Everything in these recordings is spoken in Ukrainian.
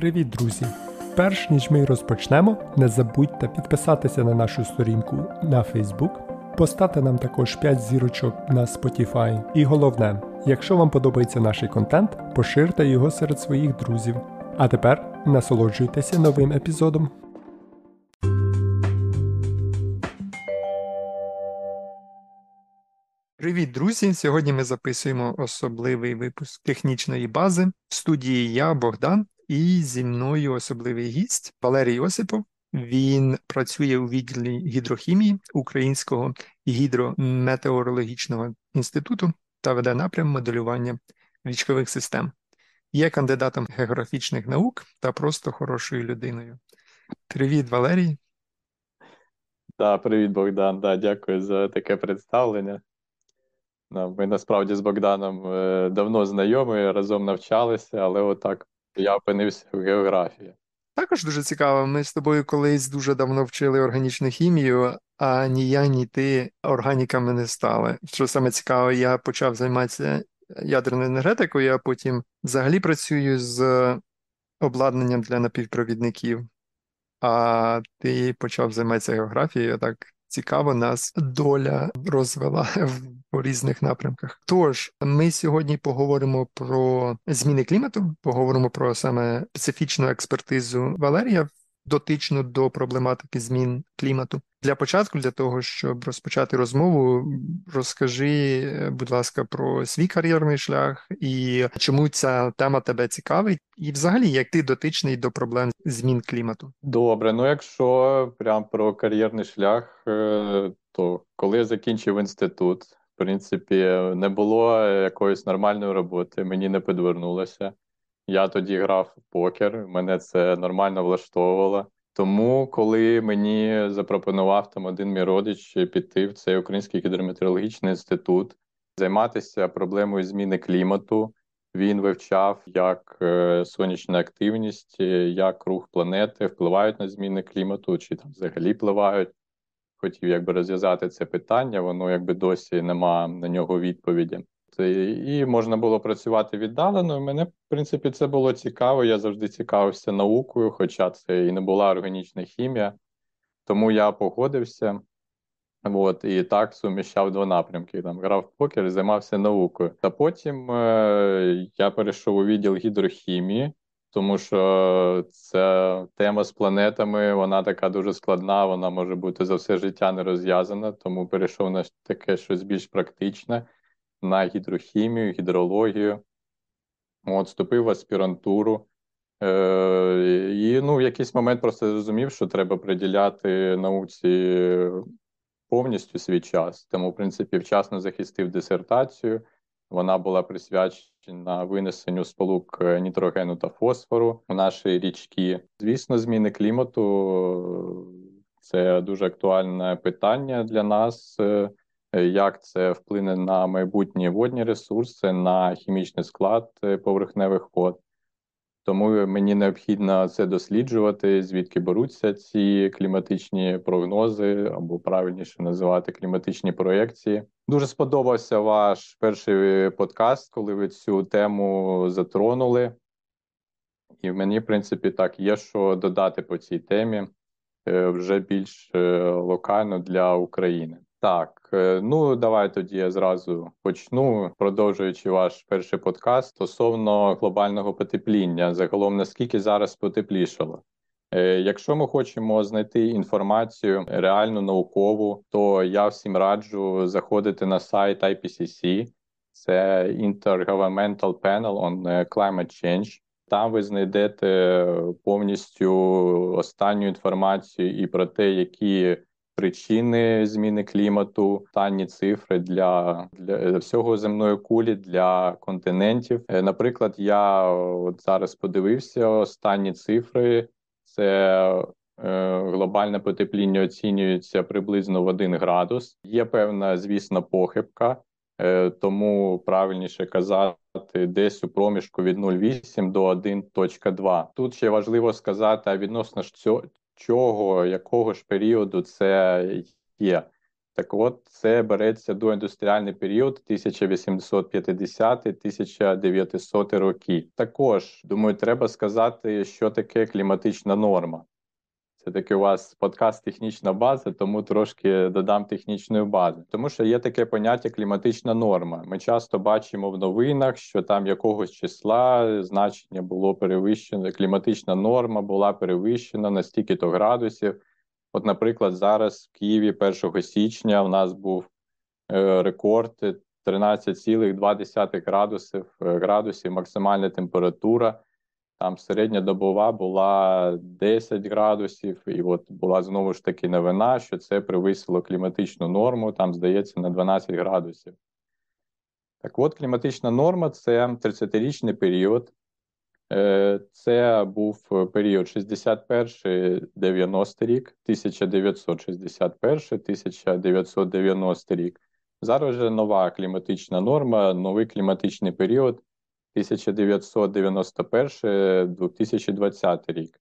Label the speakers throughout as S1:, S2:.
S1: Привіт, друзі! Перш ніж ми розпочнемо, не забудьте підписатися на нашу сторінку на Facebook, поставте нам також 5 зірочок на Spotify. І головне, якщо вам подобається наш контент, поширте його серед своїх друзів. А тепер насолоджуйтеся новим епізодом. Привіт, друзі! Сьогодні ми записуємо особливий випуск технічної бази. В студії я, Богдан, і зі мною особливий гість Валерій Осипов. Він працює у відділі гідрохімії Українського гідрометеорологічного інституту та веде напрям моделювання річкових систем. Є кандидатом географічних наук та просто хорошою людиною. Привіт, Валерій.
S2: Да, привіт, Богдан. Да, Дякую за таке представлення. Ми насправді з Богданом е, давно знайомі, разом навчалися, але отак я опинився в географії.
S1: Також дуже цікаво. Ми з тобою колись дуже давно вчили органічну хімію, а ні я, ні ти органіками не стали. Що саме цікаво, я почав займатися ядерною енергетикою, а потім взагалі працюю з обладнанням для напівпровідників. А ти почав займатися географією, так цікаво нас доля розвела в різних напрямках. Тож ми сьогодні поговоримо про зміни клімату, поговоримо про саме специфічну експертизу Валерія. Дотично до проблематики змін клімату для початку, для того щоб розпочати розмову, розкажи, будь ласка, про свій кар'єрний шлях і чому ця тема тебе цікавить, і взагалі як ти дотичний до проблем змін клімату?
S2: Добре, ну якщо прям про кар'єрний шлях, е, то коли я закінчив інститут, принципі, не було якоїсь нормальної роботи, мені не підвернулося. Я тоді грав в покер, мене це нормально влаштовувало. Тому, коли мені запропонував там один мій родич піти в цей Український гідрометеорологічний інститут, займатися проблемою зміни клімату, він вивчав, як е, сонячна активність, як рух планети впливають на зміни клімату, чи там взагалі впливають. Хотів якби розв'язати це питання, воно якби досі нема на нього відповіді. І можна було працювати віддалено. Мене, в принципі, це було цікаво. Я завжди цікавився наукою, хоча це і не була органічна хімія. Тому я погодився. От, і так суміщав два напрямки. Там грав в покер і займався наукою. Та потім е, я перейшов у відділ гідрохімії, тому що ця тема з планетами, вона така дуже складна, вона може бути за все життя не розв'язана, тому перейшов на таке щось більш практичне на гідрохімію, гідрологію, от, вступив в аспірантуру. Е, І ну, в якийсь момент просто зрозумів, що треба приділяти науці повністю свій час. Тому, в принципі, вчасно захистив дисертацію. Вона була присвячена винесенню сполук нітрогену та фосфору у наші річки. Звісно, зміни клімату це дуже актуальне питання для нас. Е, як це вплине на майбутні водні ресурси, на хімічний склад е, поверхневих вод. Тому мені необхідно це досліджувати, звідки беруться ці кліматичні прогнози, або правильніше називати кліматичні проєкції. Дуже сподобався ваш перший подкаст, коли ви цю тему затронули. І мені, в принципі, так є що додати по цій темі е, вже більш локально для України. Так, е, ну давай тоді я зразу почну, продовжуючи ваш перший подкаст стосовно глобального потепління. Загалом наскільки зараз потеплішало. Е, якщо ми хочемо знайти інформацію реальну наукову, то я всім раджу заходити на сайт IPCC, це Intergovernmental Panel on Climate Change. Там ви знайдете повністю останню інформацію і про те, які причини зміни клімату, дані цифри для для всього земної кулі для континентів. Е, наприклад, я от зараз подивився останні цифри. Це е, Глобальне потепління оцінюється приблизно в 1 градус. Є певна, звісно, похибка, е, тому правильніше казати десь у проміжку від 0,8 до 1,2. Тут ще важливо сказати, а відносно чого, якого ж періоду це є. Так от, це береться до індустріальний період 1850-1900 роки. Також, думаю, треба сказати, що таке кліматична норма. Це таки у вас подкаст технічна база, тому трошки додам технічної бази. Тому що є таке поняття кліматична норма. Ми часто бачимо в новинах, що там якогось числа значення було перевищено, кліматична норма була перевищена на стільки-то градусів. От, наприклад, зараз в Києві 1 січня в нас був е, рекорд 13,2 градусів, е, градусів максимальна температура. Там середня добова була 10 градусів, і от була знову ж таки новина, що це привисило кліматичну норму, там, здається, на 12 градусів. Так от, кліматична норма це 30-річний період. Е, це був період 61-90 рік, 1961-1990 рік. Зараз же нова кліматична норма, новий кліматичний період 1991-2020 рік.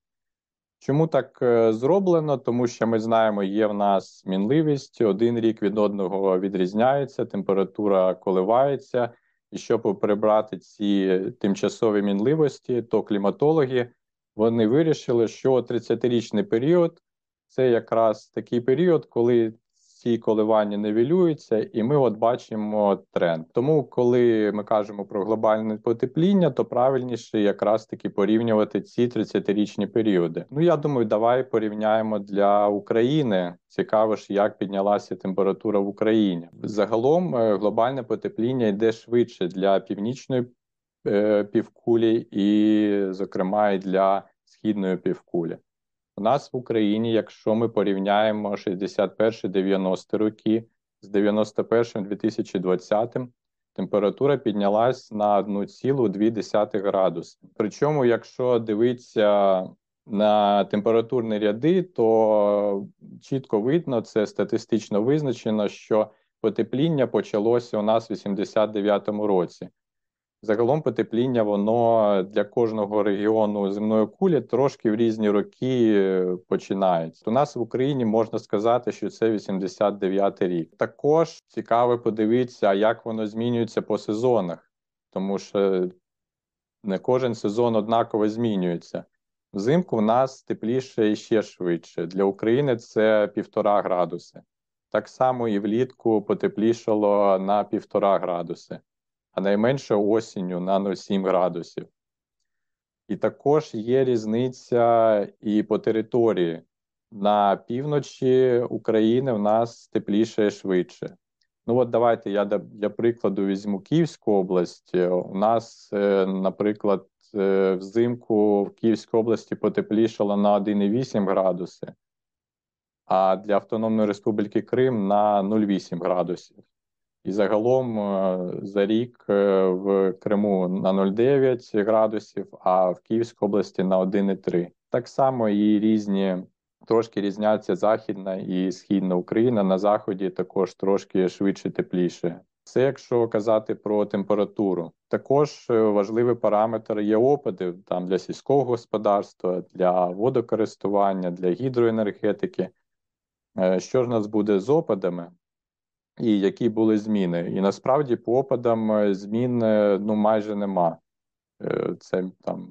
S2: Чому так е, зроблено? Тому що ми знаємо, є в нас мінливість, один рік від одного відрізняється, температура коливається. І щоб прибрати ці тимчасові мінливості, то кліматологи вони вирішили, що 30-річний період це якраз такий період, коли ці коливання невілюються, і ми от бачимо тренд. Тому, коли ми кажемо про глобальне потепління, то правильніше якраз таки порівнювати ці 30-річні періоди. Ну я думаю, давай порівняємо для України. Цікаво ж, як піднялася температура в Україні. Загалом е, глобальне потепління йде швидше для північної е, півкулі, і, зокрема, і для східної півкулі. У нас в Україні, якщо ми порівняємо 61-90 роки з 91-2020, температура піднялась на 1,2 градуси. Причому, якщо дивитися на температурні ряди, то чітко видно, це статистично визначено, що потепління почалося у нас в 89-му році. Загалом потепління воно для кожного регіону земної кулі трошки в різні роки е, починається. У нас в Україні можна сказати, що це 89-й рік. Також цікаво подивитися, як воно змінюється по сезонах, тому що не кожен сезон однаково змінюється. Взимку в нас тепліше і ще швидше. Для України це півтора градуси. Так само і влітку потеплішало на півтора градуси а найменше осінню на 0,7 градусів. І також є різниця і по території. На півночі України в нас тепліше і швидше. Ну от давайте я для прикладу візьму Київську область. У нас, е, наприклад, е, взимку в Київській області потеплішало на 1,8 градуси, а для Автономної Республіки Крим на 0,8 градусів. І загалом е, за рік е, в Криму на 0,9 градусів, а в Київській області на 1,3. Так само і різні трошки різняться Західна і Східна Україна. На заході також трошки швидше тепліше. Це якщо казати про температуру. Також е, важливий параметр є опади там для сільського господарства, для водокористування, для гідроенергетики. Що ж нас буде з опадами? І які були зміни. І насправді по опадам е, змін е, ну майже нема. Е, це там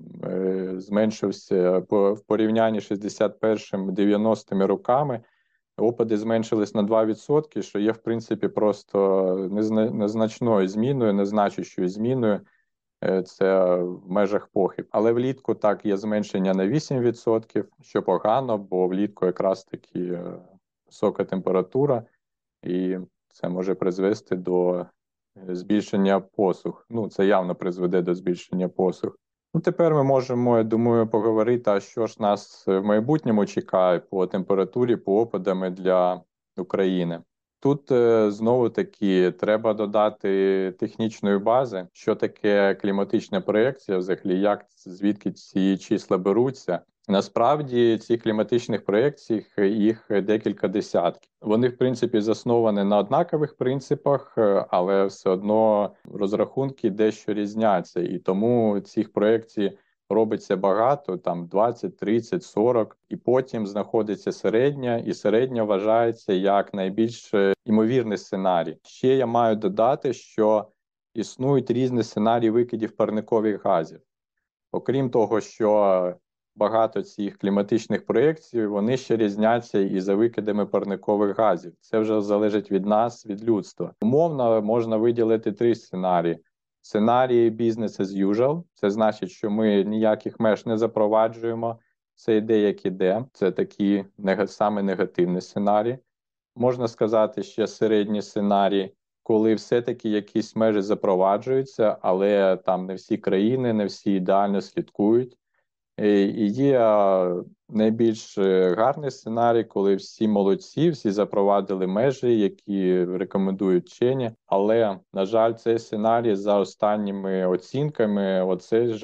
S2: зменшився в порівнянні 61-90 роками. Опади зменшились на 2%, що є, в принципі, просто незначною зміною, незначущою зміною. Це в межах похиб. Але влітку так є зменшення на 8%, що погано, бо влітку якраз таки висока температура, і це може призвести до е, збільшення посух. Ну, це явно призведе до збільшення посух. Ну, тепер ми можемо, я думаю, поговорити, а що ж нас в майбутньому чекає по температурі, по опадами для України. Тут е, знову таки треба додати технічної бази, що таке кліматична проєкція, взагалі, як звідки ці числа беруться. Насправді ці кліматичних проєкцій їх декілька десятків. Вони, в принципі, засновані на однакових принципах, е, але все одно розрахунки дещо різняться, і тому цих проєкцій робиться багато, там 20, 30, 40, і потім знаходиться середня, і середня вважається як найбільш е, імовірний сценарій. Ще я маю додати, що існують різні сценарії викидів парникових газів. Окрім того, що багато цих кліматичних проєктів вони ще різняться і за викидами парникових газів. Це вже залежить від нас, від людства. Умовно можна виділити три сценарії. Сценарій business as usual. Це значить, що ми ніяких меж не запроваджуємо. Це йде, як іде. Це такі саме негативні сценарії. Можна сказати, ще середній сценарій, коли все-таки якісь межі запроваджуються, але там не всі країни, не всі ідеально слідкують. І Є найбільш е, гарний сценарій, коли всі молодці, всі запровадили межі, які рекомендують вчені. Але на жаль, цей сценарій за останніми оцінками, оцей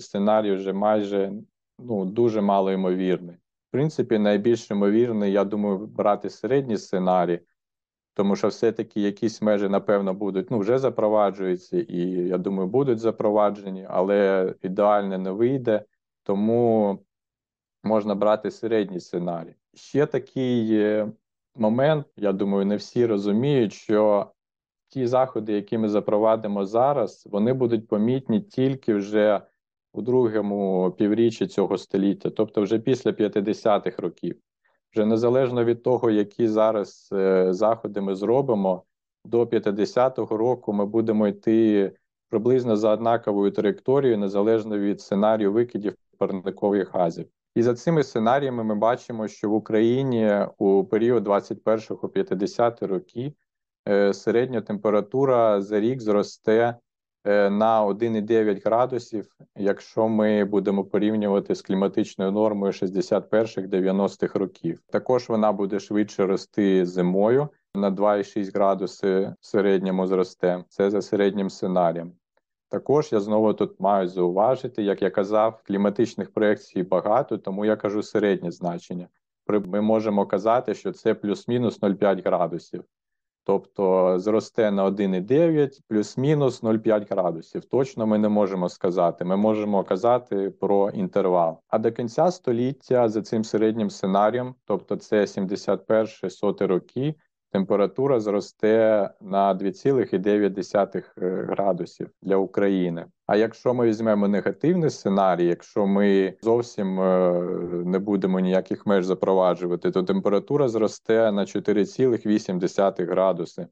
S2: сценарій вже майже ну дуже мало ймовірний. В принципі, найбільш ймовірний, я думаю, брати середній сценарій. Тому що все-таки якісь межі, напевно, будуть ну вже запроваджуються, і я думаю, будуть запроваджені, але ідеально не вийде. Тому можна брати середній сценарій. Ще такий момент, я думаю, не всі розуміють, що ті заходи, які ми запровадимо зараз, вони будуть помітні тільки вже у другому півріччі цього століття, тобто вже після 50-х років. Вже незалежно від того, які зараз е, заходи ми зробимо, до 50-го року ми будемо йти приблизно за однаковою траєкторією, незалежно від сценарію викидів парникових газів. І за цими сценаріями ми бачимо, що в Україні у період 21-50 роки е, середня температура за рік зросте е, на 1,9 градусів, якщо ми будемо порівнювати з кліматичною нормою 61-90-х років. Також вона буде швидше рости зимою на 2,6 градуси в середньому зросте. Це за середнім сценарієм. Також я знову тут маю зауважити, як я казав, кліматичних проєкцій багато, тому я кажу середнє значення. Ми можемо казати, що це плюс-мінус 0,5 градусів. Тобто зросте на 1,9 плюс-мінус 0,5 градусів. Точно ми не можемо сказати. Ми можемо казати про інтервал. А до кінця століття за цим середнім сценарієм, тобто це 71 соти роки, температура зросте на 2,9 е, градусів для України. А якщо ми візьмемо негативний сценарій, якщо ми зовсім е, не будемо ніяких меж запроваджувати, то температура зросте на 4,8 градуси.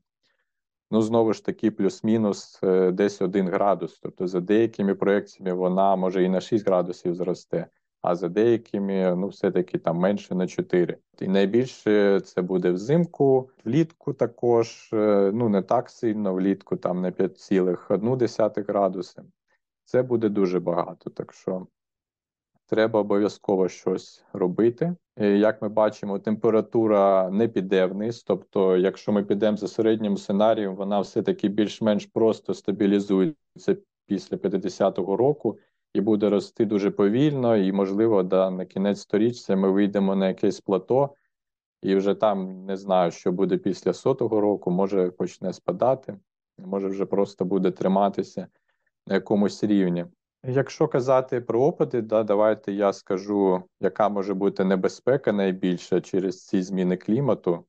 S2: Ну, знову ж таки, плюс-мінус е, десь 1 градус. Тобто, за деякими проекціями вона може і на 6 градусів зросте а за деякими ну все-таки там менше на 4. І найбільше це буде взимку, влітку також, е, ну не так сильно, влітку там на 5,1 градуси. Це буде дуже багато. Так що треба обов'язково щось робити. Як ми бачимо, температура не піде вниз. Тобто, якщо ми підемо за середнім сценарієм, вона все-таки більш-менш просто стабілізується після 50-го року і буде рости дуже повільно, і, можливо, да, на кінець сторіччя ми вийдемо на якесь плато, і вже там не знаю, що буде після сотого року, може почне спадати, може вже просто буде триматися на якомусь рівні. Якщо казати про опади, да, давайте я скажу, яка може бути небезпека найбільша через ці зміни клімату.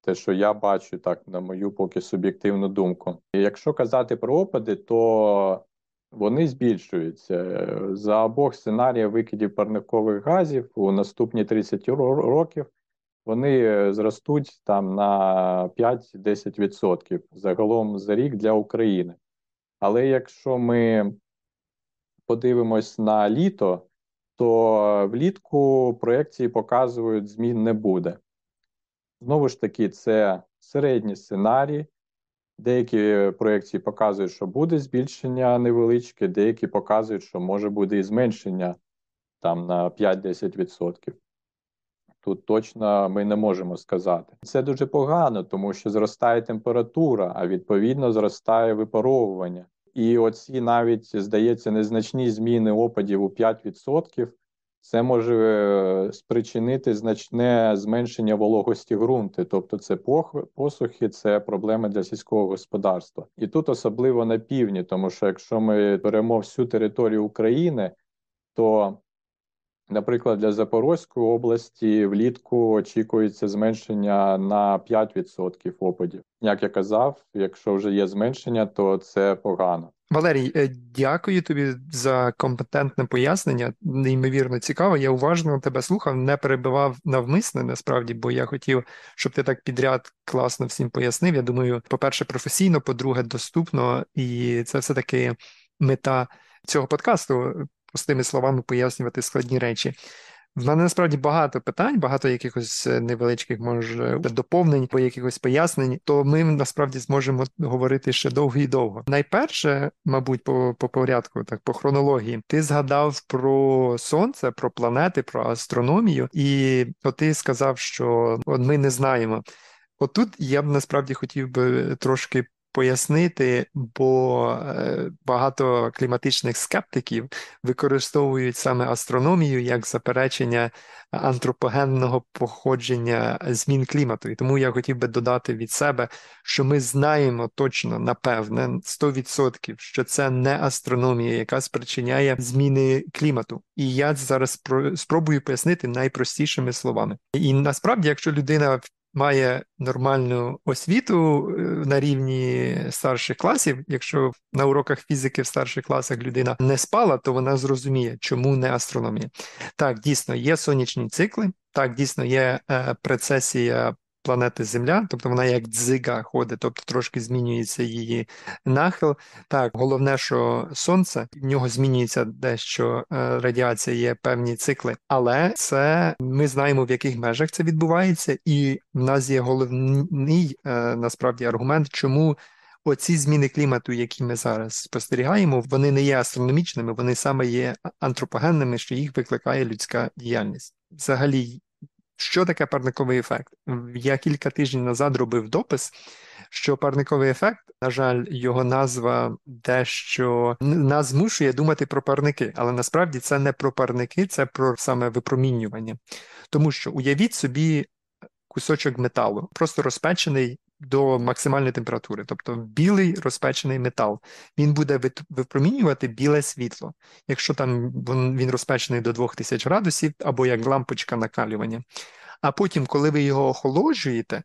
S2: Те, що я бачу так, на мою поки суб'єктивну думку. І Якщо казати про опади, то вони збільшуються за обох сценаріїв викидів парникових газів у наступні 30 років. Вони зростуть там на 5-10% загалом за рік для України. Але якщо ми подивимось на літо, то влітку проекції показують, змін не буде. Знову ж таки, це середній сценарій, Деякі проєкції показують, що буде збільшення невеличке, деякі показують, що може бути і зменшення там на 5-10%. Тут точно ми не можемо сказати. Це дуже погано, тому що зростає температура, а відповідно зростає випаровування. І оці навіть, здається, незначні зміни опадів у 5%. Це може е, спричинити значне зменшення вологості ґрунту, тобто це посухи, це проблеми для сільського господарства. І тут особливо на півдні, тому що якщо ми беремо всю територію України, то, наприклад, для Запорізької області влітку очікується зменшення на 5% опадів. Як я казав, якщо вже є зменшення, то це погано.
S1: Валерій, е, дякую тобі за компетентне пояснення. Неймовірно цікаво. Я уважно тебе слухав, не перебивав навмисне, насправді, бо я хотів, щоб ти так підряд класно всім пояснив. Я думаю, по-перше, професійно, по-друге, доступно, і це все таки мета цього подкасту. Простими словами пояснювати складні речі. В мене насправді багато питань, багато якихось е, невеличких, може, доповнень або якихось пояснень, то ми насправді зможемо говорити ще довго і довго. Найперше, мабуть, по по порядку, так по хронології, ти згадав про сонце, про планети, про астрономію, і то ти сказав, що от ми не знаємо. Отут я б насправді хотів би трошки пояснити, бо е, багато кліматичних скептиків використовують саме астрономію як заперечення антропогенного походження змін клімату. І тому я хотів би додати від себе, що ми знаємо точно, напевне, 100%, що це не астрономія, яка спричиняє зміни клімату. І я зараз спробую пояснити найпростішими словами. І насправді, якщо людина має нормальну освіту е, на рівні старших класів. Якщо на уроках фізики в старших класах людина не спала, то вона зрозуміє, чому не астрономія. Так, дійсно є сонячні цикли, так дійсно є е, прецесія планети Земля, тобто вона як дзига ходить, тобто трошки змінюється її нахил. Так, головне, що сонце в нього змінюється дещо е, радіація, є певні цикли, але це ми знаємо в яких межах це відбувається, і в нас є головний е, насправді аргумент, чому. Оці зміни клімату, які ми зараз спостерігаємо, вони не є астрономічними, вони саме є антропогенними, що їх викликає людська діяльність. Взагалі, що таке парниковий ефект? Я кілька тижнів назад робив допис, що парниковий ефект, на жаль, його назва дещо нас змушує думати про парники, але насправді це не про парники, це про саме випромінювання. Тому що уявіть собі кусочок металу, просто розпечений до максимальної температури, тобто білий розпечений метал, він буде випромінювати біле світло, якщо там він розпечений до 2000 градусів або як лампочка накалювання. А потім, коли ви його охолоджуєте,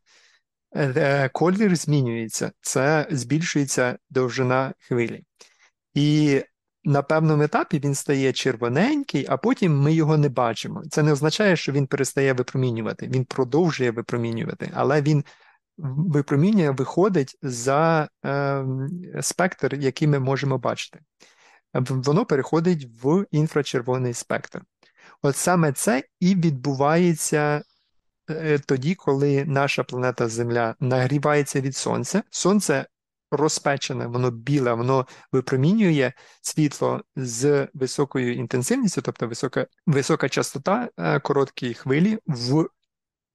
S1: е, е, колір змінюється, це збільшується довжина хвилі. І на певному етапі він стає червоненький, а потім ми його не бачимо. Це не означає, що він перестає випромінювати, він продовжує випромінювати, але він випромінює виходить за е, спектр, який ми можемо бачити. Воно переходить в інфрачервоний спектр. От саме це і відбувається е, тоді, коли наша планета Земля нагрівається від Сонця. Сонце розпечене, воно біле, воно випромінює світло з високою інтенсивністю, тобто висока висока частота е, короткої хвилі в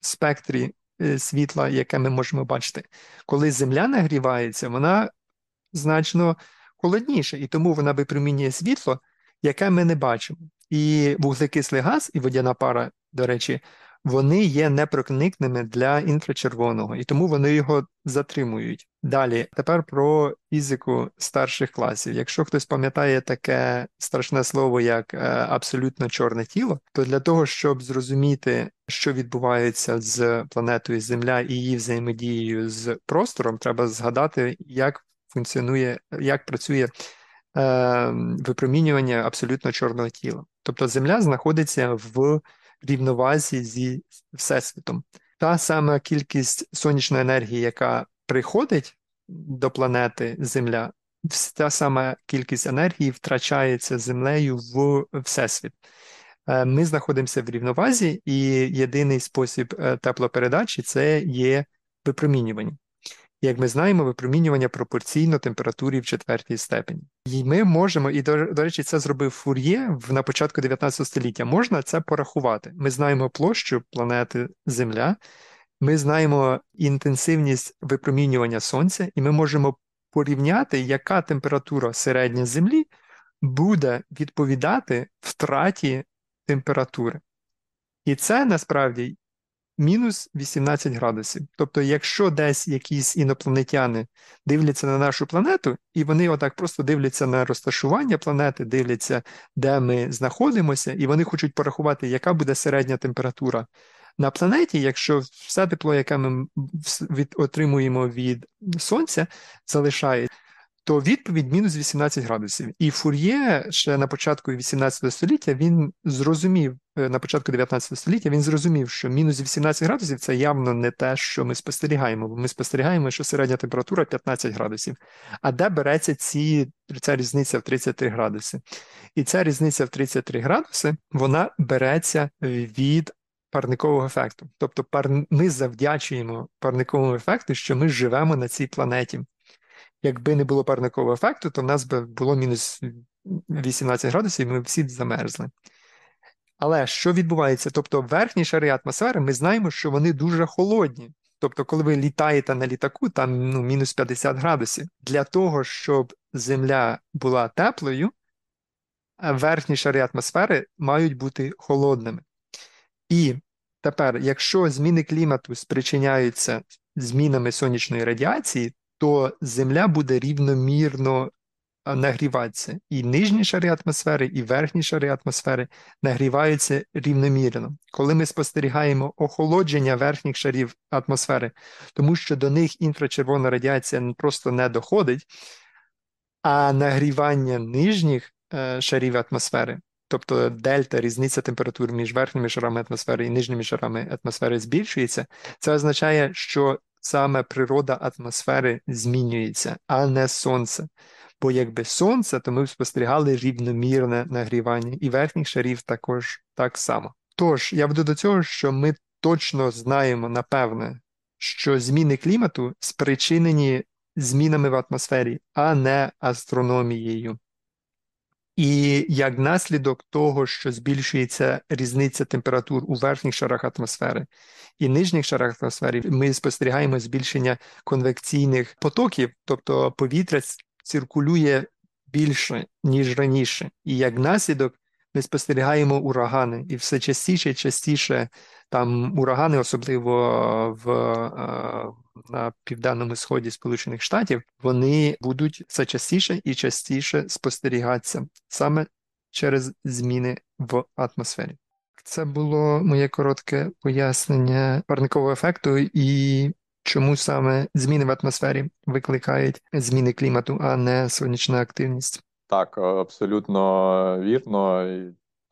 S1: спектрі світла, яке ми можемо бачити. Коли Земля нагрівається, вона значно холодніша, і тому вона випромінює світло, яке ми не бачимо. І вуглекислий газ і водяна пара, до речі, вони є непроникними для інфрачервоного, і тому вони його затримують. Далі, тепер про фізику старших класів. Якщо хтось пам'ятає таке страшне слово, як е, абсолютно чорне тіло, то для того, щоб зрозуміти, що відбувається з планетою Земля і її взаємодією з простором, треба згадати, як функціонує, як працює е, випромінювання абсолютно чорного тіла. Тобто Земля знаходиться в рівновазі зі Всесвітом. Та сама кількість сонячної енергії, яка приходить до планети Земля, та сама кількість енергії втрачається землею в Всесвіт. Е, ми знаходимося в рівновазі, і єдиний спосіб е, теплопередачі це є випромінювання. Як ми знаємо, випромінювання пропорційно температурі в четвертій степені. І ми можемо, і до, до речі, це зробив Фур'є на початку 19 століття. Можна це порахувати. Ми знаємо площу планети Земля, ми знаємо інтенсивність випромінювання сонця, і ми можемо порівняти, яка температура середня Землі буде відповідати втраті температури. І це насправді мінус 18 градусів. Тобто, якщо десь якісь інопланетяни дивляться на нашу планету, і вони отак просто дивляться на розташування планети, дивляться, де ми знаходимося, і вони хочуть порахувати, яка буде середня температура на планеті, якщо все тепло, яке ми від, отримуємо від сонця, залишає. То відповідь мінус 18 градусів. І Фур'є ще на початку 18 століття він зрозумів, на початку 19 століття він зрозумів, що мінус 18 градусів це явно не те, що ми спостерігаємо, бо ми спостерігаємо, що середня температура 15 градусів. А де береться ці, ця різниця в 33 градуси? І ця різниця в 33 градуси вона береться від парникового ефекту. Тобто пар... ми завдячуємо парниковому ефекту, що ми живемо на цій планеті. Якби не було парникового ефекту, то в нас би було мінус 18 градусів, і ми всі б замерзли. Але що відбувається? Тобто, верхні шари атмосфери, ми знаємо, що вони дуже холодні. Тобто, коли ви літаєте на літаку, там ну, мінус 50 градусів. Для того, щоб Земля була теплою, верхні шари атмосфери мають бути холодними. І тепер, якщо зміни клімату спричиняються змінами сонячної радіації, то Земля буде рівномірно нагріватися. І нижні шари атмосфери, і верхні шари атмосфери нагріваються рівномірно. Коли ми спостерігаємо охолодження верхніх шарів атмосфери, тому що до них інфрачервона радіація просто не доходить, а нагрівання нижніх е, шарів атмосфери тобто дельта, різниця температур між верхніми шарами атмосфери і нижніми шарами атмосфери збільшується, це означає, що саме природа атмосфери змінюється, а не сонце. Бо якби сонце, то ми б спостерігали рівномірне нагрівання, і верхніх шарів також так само. Тож, я веду до цього, що ми точно знаємо, напевне, що зміни клімату спричинені змінами в атмосфері, а не астрономією. І як наслідок того, що збільшується різниця температур у верхніх шарах атмосфери і нижніх шарах атмосфери, ми спостерігаємо збільшення конвекційних потоків, тобто повітря циркулює більше, ніж раніше. І як наслідок ми спостерігаємо урагани, і все частіше частіше там урагани, особливо в е, на південному сході Сполучених Штатів, вони будуть все частіше і частіше спостерігатися саме через зміни в атмосфері. Це було моє коротке пояснення парникового ефекту і чому саме зміни в атмосфері викликають зміни клімату, а не сонячна активність.
S2: Так, абсолютно вірно.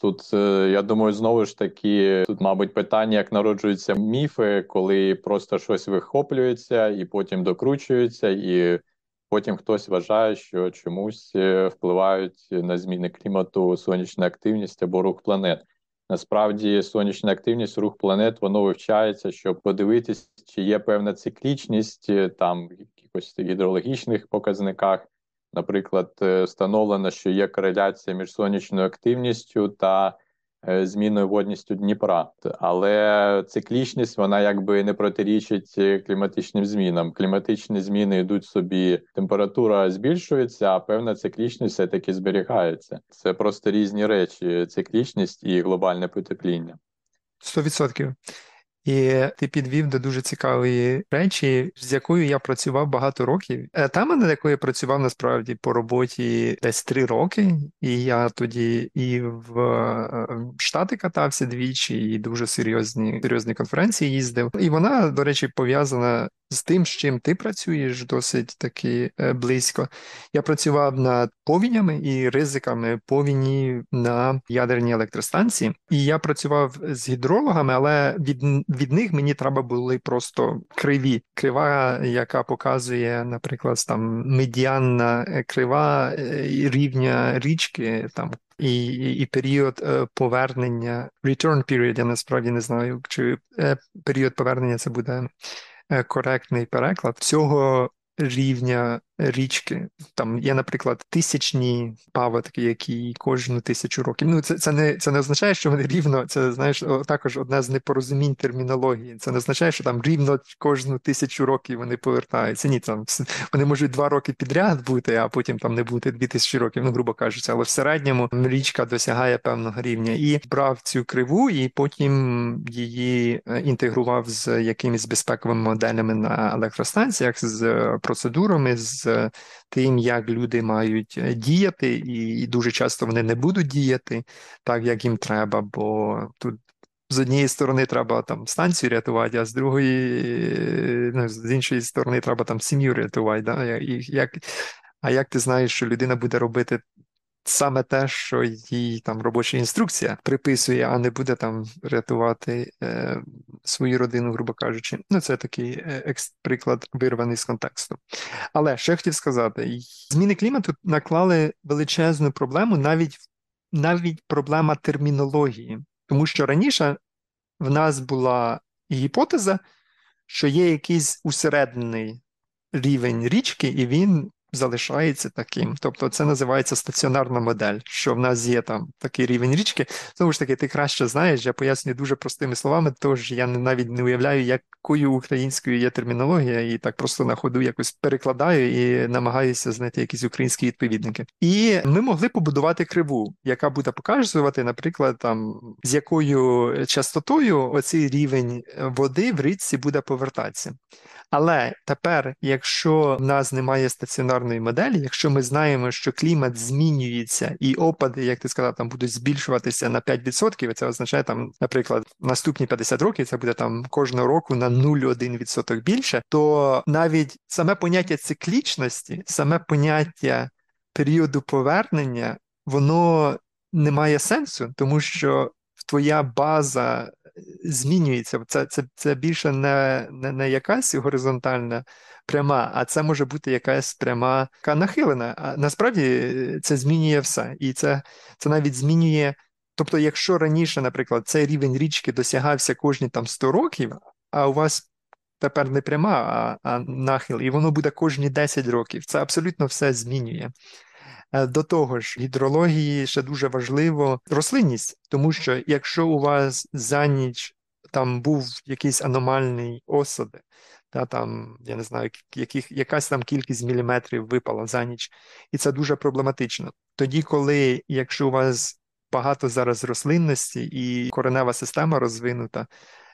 S2: Тут е, я думаю, знову ж таки, тут, мабуть, питання, як народжуються міфи, коли просто щось вихоплюється і потім докручується, і потім хтось вважає, що чомусь е, впливають на зміни клімату сонячна активність або рух планет. Насправді, сонячна активність, рух планет, воно вивчається, щоб подивитись, чи є певна циклічність е, там в якихось гідрологічних показниках. Наприклад, е, встановлено, що є кореляція між сонячною активністю та е, зміною водністю Дніпра, але циклічність вона якби не протирічить е, кліматичним змінам. Кліматичні зміни йдуть собі, температура збільшується, а певна циклічність все таки зберігається. Це просто різні речі: циклічність і глобальне потепління.
S1: Сто відсотків. І ти підвів до дуже цікавої речі, з якою я працював багато років. Е, тема, над якою я працював насправді по роботі десь три роки, і я тоді і в е, Штати катався двічі, і дуже серйозні серйозні конференції їздив. І вона, до речі, пов'язана з тим, з чим ти працюєш досить таки е, близько. Я працював над повінями і ризиками повіні на ядерній електростанції, і я працював з гідрологами, але від від них мені треба були просто криві. Крива, яка показує, наприклад, там медіанна е, крива е, рівня річки там. І і, період е, повернення, return period, я насправді не знаю, чи період повернення це буде коректний переклад. Цього рівня річки. Там є, наприклад, тисячні паводки, які кожну тисячу років. Ну, це це не це не означає, що вони рівно. Це знаєш, також одне з непорозумінь термінології. Це не означає, що там рівно кожну тисячу років вони повертаються. Ні, там вони можуть два роки підряд бути, а потім там не бути дві тисячі років, ну грубо кажучи, але в середньому річка досягає певного рівня і брав цю криву, і потім її е, інтегрував з якимись безпековими моделями на електростанціях, з процедурами. з тим, як люди мають е, діяти, і дуже часто вони не будуть діяти так, як їм треба, бо тут. З однієї сторони треба там станцію рятувати, а з другої, е, ну, з іншої сторони, треба там сім'ю рятувати. Да? І як, А як ти знаєш, що людина буде робити саме те, що їй там робоча інструкція приписує, а не буде там рятувати е, свою родину, грубо кажучи. Ну, це такий е, приклад вирваний з контексту. Але я хотів сказати: зміни клімату наклали величезну проблему, навіть навіть проблема термінології, тому що раніше в нас була гіпотеза, що є якийсь усереднений рівень річки, і він залишається таким. Тобто це називається стаціонарна модель, що в нас є там такий рівень річки. Знову ж таки, ти краще знаєш, я пояснюю дуже простими словами, тож я навіть не уявляю, якою українською є термінологія, і так просто на ходу якось перекладаю і намагаюся знайти якісь українські відповідники. І ми могли побудувати криву, яка буде показувати, наприклад, там з якою частотою оцей рівень води в річці буде повертатися. Але тепер, якщо в нас немає стаціонарної моделі, якщо ми знаємо, що клімат змінюється і опади, як ти сказав, там будуть збільшуватися на 5%, це означає там, наприклад, наступні 50 років це буде там кожного року на 0,1% більше, то навіть саме поняття циклічності, саме поняття періоду повернення, воно не має сенсу, тому що твоя база змінюється. Це це, це більше не, не, не якась горизонтальна пряма, а це може бути якась пряма яка нахилена. А насправді це змінює все. І це, це навіть змінює. Тобто, якщо раніше, наприклад, цей рівень річки досягався кожні там 100 років, а у вас тепер не пряма, а, а нахил, і воно буде кожні 10 років. Це абсолютно все змінює. Е, до того ж, гідрології ще дуже важливо рослинність, тому що якщо у вас за ніч там був якийсь аномальний осади, та там я не знаю, яких якась там кількість міліметрів випала за ніч, і це дуже проблематично. Тоді, коли якщо у вас багато зараз рослинності і коренева система розвинута,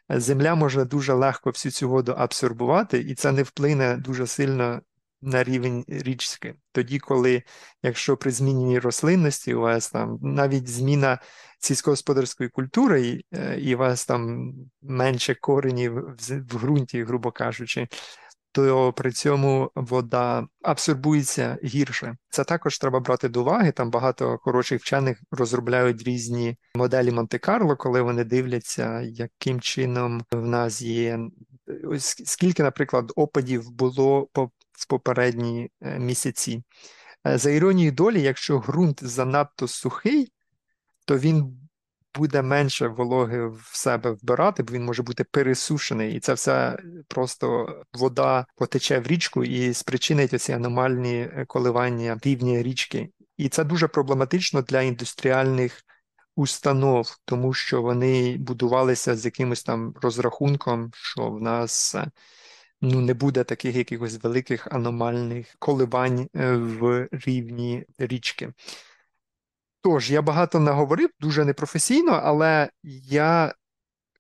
S1: земля може дуже легко всю цю воду абсорбувати, і це не вплине дуже сильно на рівень річки. Тоді, коли, якщо при зміні рослинності у вас там навіть зміна сільськогосподарської культури, і, е, і у вас там менше коренів в, в ґрунті, грубо кажучи, то при цьому вода абсорбується гірше. Це також треба брати до уваги. Там багато хороших вчених розробляють різні моделі Монте-Карло, коли вони дивляться, яким чином в нас є. Ось скільки, наприклад, опадів було по в попередні е, місяці. Е, за іронією долі, якщо ґрунт занадто сухий, то він буде менше вологи в себе вбирати, бо він може бути пересушений, і це все просто вода потече в річку і спричинить оці аномальні е, коливання рівня річки. І це дуже проблематично для індустріальних установ, тому що вони будувалися з якимось там розрахунком, що в нас ну, не буде таких якихось великих аномальних коливань е, в рівні річки. Тож, я багато наговорив, дуже непрофесійно, але я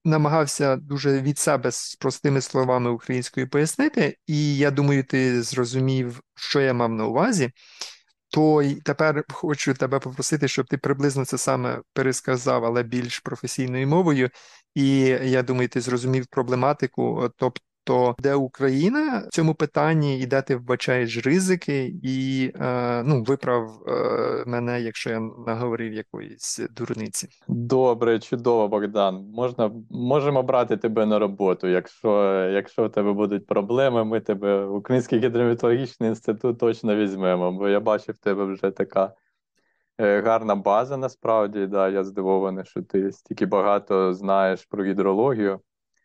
S1: намагався дуже від себе з простими словами українською пояснити, і я думаю, ти зрозумів, що я мав на увазі. То тепер хочу тебе попросити, щоб ти приблизно це саме пересказав, але більш професійною мовою. І я думаю, ти зрозумів проблематику, тобто то де Україна в цьому питанні і де ти вбачаєш ризики, і е, ну виправ е, мене, якщо я наговорив якоїсь дурниці.
S2: Добре, чудово, Богдан. Можна можемо брати тебе на роботу. Якщо якщо в тебе будуть проблеми, ми тебе в Український гідрометеорологічний інститут точно візьмемо, бо я бачу в тебе вже така. Е, гарна база насправді, да, я здивований, що ти стільки багато знаєш про гідрологію.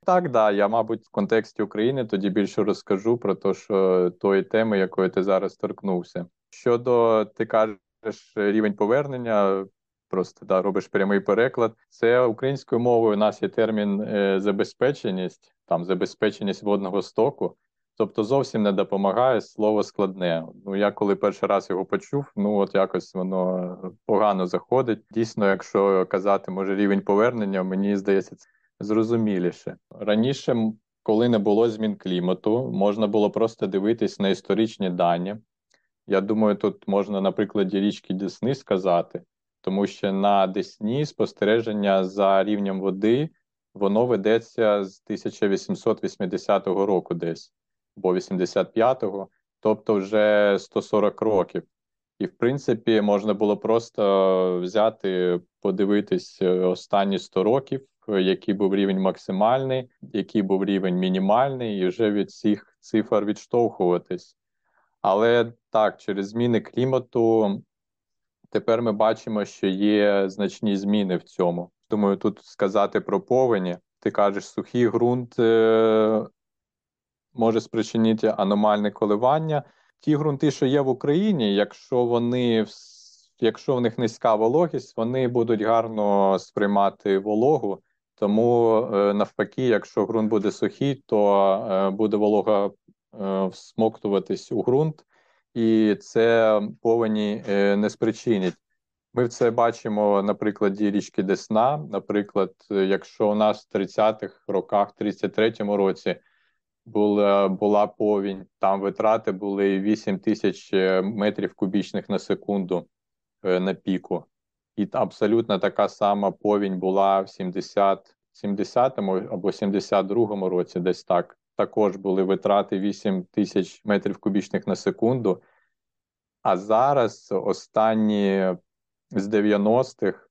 S2: Так, да, я, мабуть, в контексті України тоді більше розкажу про те, що тої теми, якої ти зараз торкнувся. Щодо ти кажеш рівень повернення, просто да, робиш прямий переклад. Це українською мовою у нас є термін е, забезпеченість, там забезпеченість водного стоку. Тобто зовсім не допомагає слово складне. Ну я коли перший раз його почув, ну от якось воно погано заходить. Дійсно, якщо казати, може рівень повернення, мені здається, зрозуміліше раніше, коли не було змін клімату, можна було просто дивитись на історичні дані. Я думаю, тут можна на прикладі річки Десни сказати, тому що на Десні спостереження за рівнем води воно ведеться з 1880 року десь, або 85-го, тобто вже 140 років. І, в принципі, можна було просто взяти, подивитись останні 100 років, який був рівень максимальний, який був рівень мінімальний, і вже від цих цифр відштовхуватись. Але так, через зміни клімату тепер ми бачимо, що є значні зміни в цьому. Думаю, тут сказати про повені. Ти кажеш, сухий ґрунт е- може спричинити аномальне коливання. Ті ґрунти, що є в Україні, якщо вони якщо в них низька вологість, вони будуть гарно сприймати вологу. Тому е, навпаки, якщо ґрунт буде сухий, то е, буде волога е, всмоктуватись у ґрунт, і це повені не спричинить. Ми це бачимо на прикладі річки Десна. Наприклад, якщо у нас в 30-х роках, 33-му році була була повінь, там витрати були 8 тисяч метрів кубічних на секунду на піку. І абсолютно така сама повінь була в 70 70-му або 72-му році, десь так. Також були витрати 8 тисяч метрів кубічних на секунду. А зараз останні з 90-х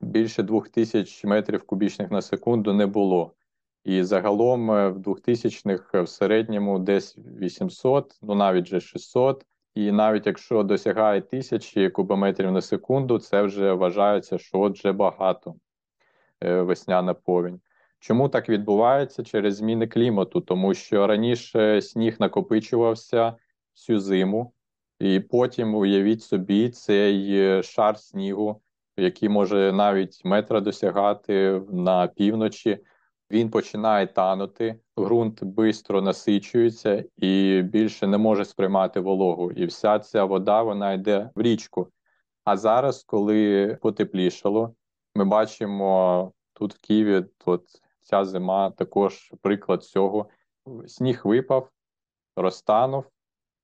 S2: більше 2000 метрів кубічних на секунду не було. І загалом е, в 2000-х в середньому десь 800, ну навіть вже 600. І навіть якщо досягає тисячі кубометрів на секунду, це вже вважається, що от вже багато е, весняна повінь. Чому так відбувається через зміни клімату? Тому що раніше сніг накопичувався всю зиму, і потім уявіть собі цей е, шар снігу, який може навіть метра досягати на півночі він починає танути, ґрунт швидко насичується і більше не може сприймати вологу. І вся ця вода вона йде в річку. А зараз, коли потеплішало, ми бачимо тут в Києві, тут ця зима також приклад цього. Сніг випав, розтанув,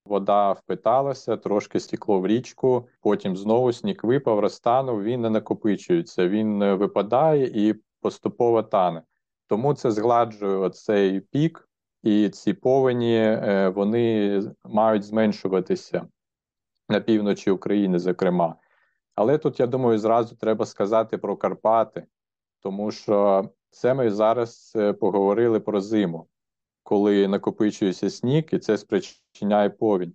S2: вода впиталася, трошки стекло в річку, потім знову сніг випав, розтанув, він не накопичується, він випадає і поступово тане. Тому це згладжує оцей пік, і ці повені е, вони мають зменшуватися на півночі України, зокрема. Але тут, я думаю, зразу треба сказати про Карпати, тому що це ми зараз е, поговорили про зиму, коли накопичується сніг, і це спричиняє повінь.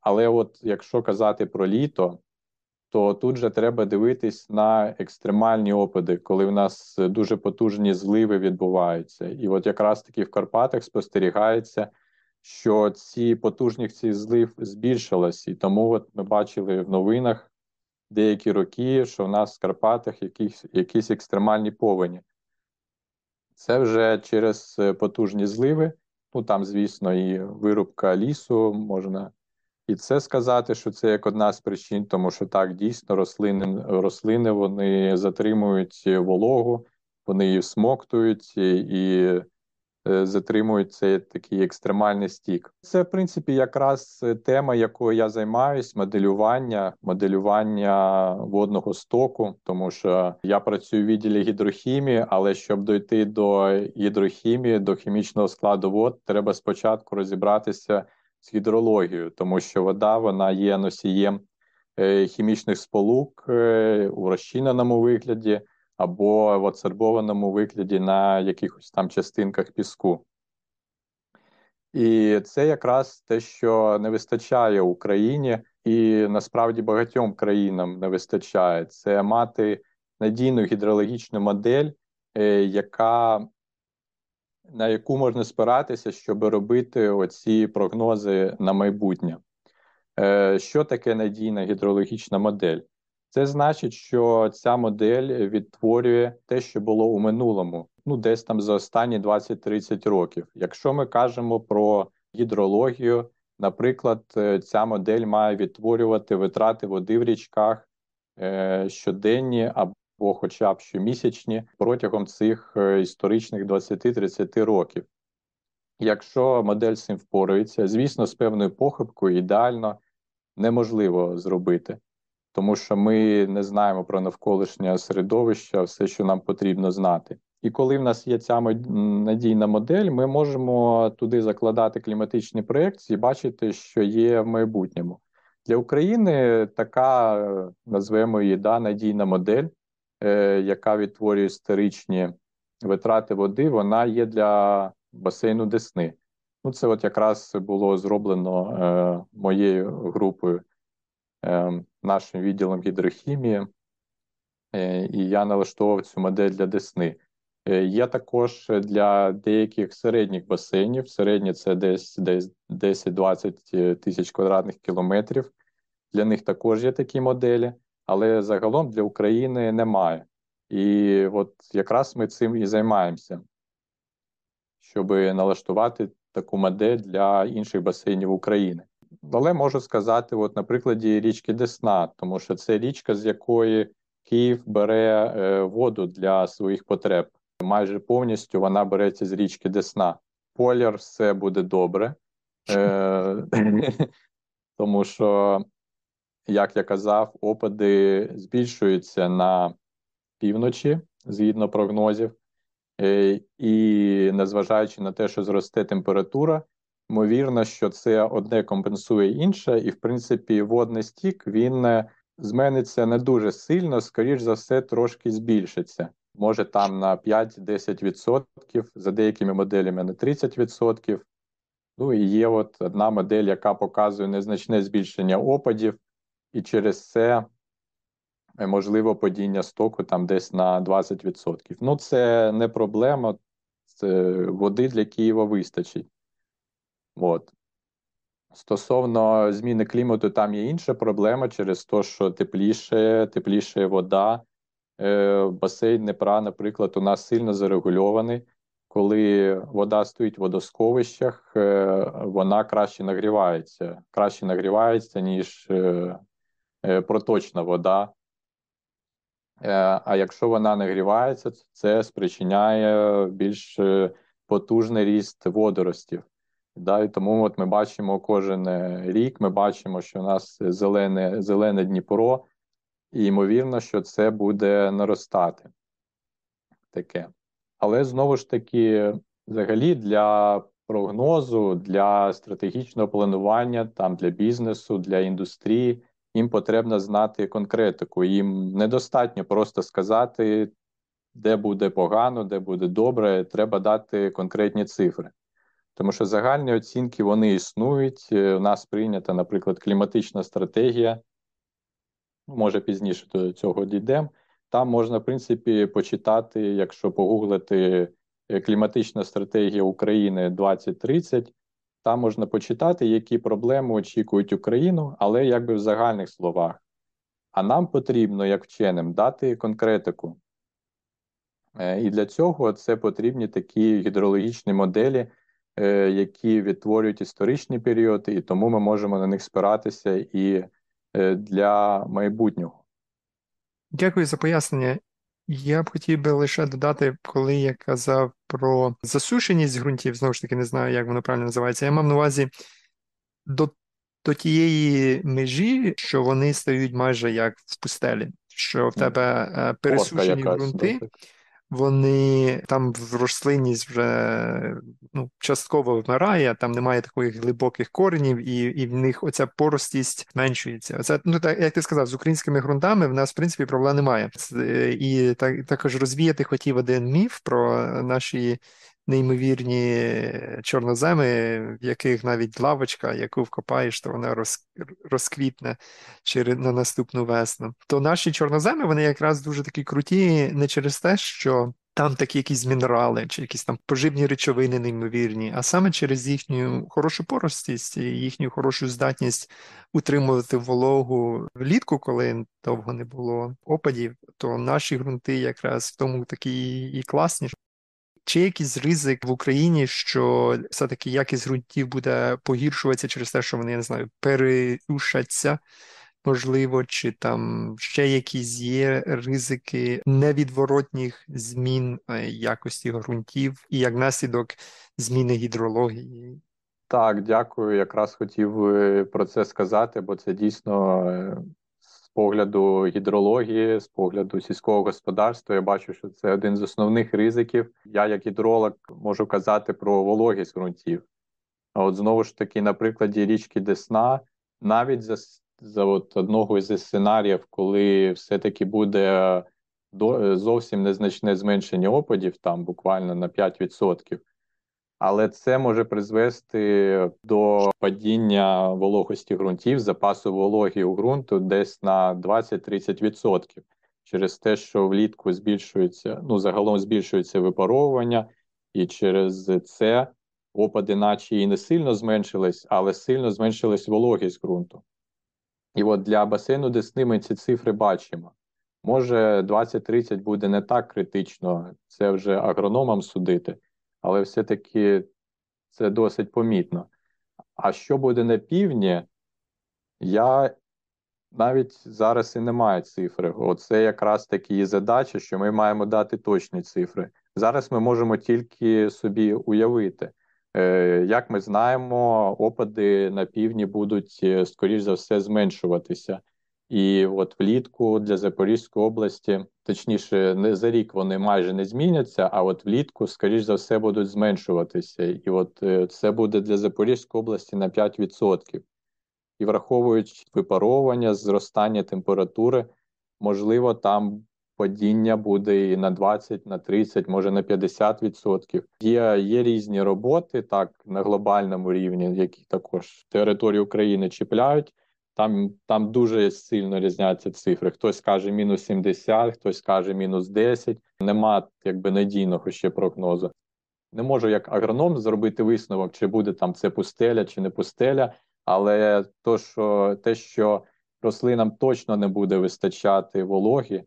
S2: Але от якщо казати про літо, то тут же треба дивитись на екстремальні опади, коли в нас дуже потужні зливи відбуваються. І от якраз таки в Карпатах спостерігається, що ці потужність злив збільшилась. І тому от ми бачили в новинах деякі роки, що в нас в Карпатах якісь, якісь екстремальні повені. Це вже через потужні зливи. Ну там, звісно, і вирубка лісу можна і це сказати, що це як одна з причин, тому що так дійсно рослини рослини вони затримують вологу, вони її всмоктують і е, затримують цей такий екстремальний стік. Це, в принципі, якраз тема, якою я займаюсь, моделювання, моделювання водного стоку, тому що я працюю в відділі гідрохімії, але щоб дойти до гідрохімії, до хімічного складу вод, треба спочатку розібратися з гідрологією, тому що вода вона є носієм е, хімічних сполук е, у розчиненому вигляді або в адсорбованому вигляді на якихось там частинках піску. І це якраз те, що не вистачає Україні, і насправді багатьом країнам не вистачає це мати надійну гідрологічну модель, е, яка на яку можна спиратися, щоб робити оці прогнози на майбутнє. Е, що таке надійна гідрологічна модель? Це значить, що ця модель відтворює те, що було у минулому, ну десь там за останні 20-30 років. Якщо ми кажемо про гідрологію, наприклад, е, ця модель має відтворювати витрати води в річках е, щоденні або, хоча б щомісячні, протягом цих історичних 20-30 років. Якщо модель з цим впорається, звісно, з певною похибкою ідеально неможливо зробити, тому що ми не знаємо про навколишнє середовище, все, що нам потрібно знати. І коли в нас є ця надійна модель, ми можемо туди закладати кліматичні проекції, бачити, що є в майбутньому. Для України така, назвемо її да, надійна модель, е, яка відтворює історичні витрати води, вона є для басейну Десни. Ну, це от якраз було зроблено е, моєю групою, е, нашим відділом гідрохімії, е, і я налаштовував цю модель для Десни. Е, є також для деяких середніх басейнів. Середні це десь десь 10-20 тисяч квадратних кілометрів. Для них також є такі моделі, але загалом для України немає. І от якраз ми цим і займаємося, щоб налаштувати таку модель для інших басейнів України. Але можу сказати, от на прикладі річки Десна, тому що це річка, з якої Київ бере е, воду для своїх потреб. Майже повністю вона береться з річки Десна. Поляр все буде добре, е, тому що, як я казав, опади збільшуються на півночі згідно прогнозів. Е, і незважаючи на те, що зросте температура, ймовірно, що це одне компенсує інше, і в принципі водний стік він е, змениться не дуже сильно, скоріш за все, трошки збільшиться. Може там на 5-10%, за деякими моделями на 30%. Ну і є от одна модель, яка показує незначне збільшення опадів, і через це Е, можливо падіння стоку там десь на 20%. Ну, це не проблема, це води для Києва вистачить. От. Стосовно зміни клімату, там є інша проблема через те, що тепліше, тепліше вода. Е, Басейн Днепра, наприклад, у нас сильно зарегульований. Коли вода стоїть в водосховищах, е, вона краще нагрівається. Краще нагрівається, ніж проточна вода. Е, а якщо вона нагрівається, це спричиняє більш е, потужний ріст водоростів. Да, І тому от ми бачимо кожен е, рік, ми бачимо, що у нас зелене зелене Дніпро, і ймовірно, що це буде наростати таке. Але знову ж таки, взагалі, для прогнозу, для стратегічного планування, там для бізнесу, для індустрії їм потрібно знати конкретику. Їм недостатньо просто сказати, де буде погано, де буде добре. Треба дати конкретні цифри. Тому що загальні оцінки вони існують. Е, у нас прийнята, наприклад, кліматична стратегія. Може пізніше до цього дійдемо. Там можна, в принципі, почитати, якщо погуглити е, кліматична стратегія України 2030, там можна почитати, які проблеми очікують Україну, але якби в загальних словах. А нам потрібно, як вченим, дати конкретику. Е, і для цього це потрібні такі гідрологічні моделі, е, які відтворюють історичні періоди, і тому ми можемо на них спиратися і е, для майбутнього.
S1: Дякую за пояснення. Я б хотів би лише додати, коли я казав про засушеність ґрунтів, знову ж таки, не знаю, як воно правильно називається. Я мав на увазі до до тієї межі, що вони стають майже як в пустелі, що в тебе е, пересушені ґрунти, вони там в рослинність вже ну, частково вмирає, там немає таких глибоких коренів, і і в них оця поростість зменшується. Оце, ну так як ти сказав, з українськими ґрунтами в нас в принципі проблем немає. І так також розвіяти хотів один міф про наші неймовірні чорноземи, в яких навіть лавочка, яку вкопаєш, то вона роз, розквітне на наступну весну. То наші чорноземи вони якраз дуже такі круті не через те, що там такі якісь мінерали чи якісь там поживні речовини неймовірні, а саме через їхню хорошу поростість їхню хорошу здатність утримувати вологу влітку, коли довго не було опадів, то наші ґрунти якраз в тому такі і класні. Чи якийсь ризик в Україні, що все-таки якість ґрунтів буде погіршуватися через те, що вони, я не знаю, пересушаться, можливо, чи там ще якісь є ризики невідворотніх змін е, якості ґрунтів і як наслідок зміни гідрології?
S2: Так, дякую. Якраз хотів е, про це сказати, бо це дійсно е, погляду гідрології, з погляду сільського господарства. Я бачу, що це один з основних ризиків. Я, як гідролог, можу казати про вологість ґрунтів. А от знову ж таки, на прикладі річки Десна, навіть за за от одного із сценаріїв, коли все-таки буде до, зовсім незначне зменшення опадів, там буквально на 5%, але це може призвести до падіння вологості ґрунтів, запасу вологі у ґрунту десь на 20-30%. Через те, що влітку збільшується, ну загалом збільшується випаровування, і через це опади, наче і не сильно зменшились, але сильно зменшилась вологість ґрунту. І от для басейну Десни ми ці цифри бачимо. Може, 20-30 буде не так критично, це вже агрономам судити, але все-таки це досить помітно. А що буде на півдні, я навіть зараз і не маю цифри. Оце якраз такі і задача, що ми маємо дати точні цифри. Зараз ми можемо тільки собі уявити. Е, як ми знаємо, опади на півдні будуть, е, скоріш за все, зменшуватися. І от влітку для Запорізької області, точніше, не за рік вони майже не зміняться, а от влітку, скоріш за все, будуть зменшуватися. І от е, це буде для Запорізької області на 5%. І враховуючи випаровування, зростання температури, можливо, там падіння буде і на 20, на 30, може на 50%. Є є різні роботи так на глобальному рівні, які також територію України чіпляють. Там там дуже сильно різняться цифри. Хтось каже мінус 70, хтось каже мінус 10. Нема якби надійного ще прогнозу. Не можу як агроном зробити висновок, чи буде там це пустеля, чи не пустеля. Але то, що те, що рослинам точно не буде вистачати вологі,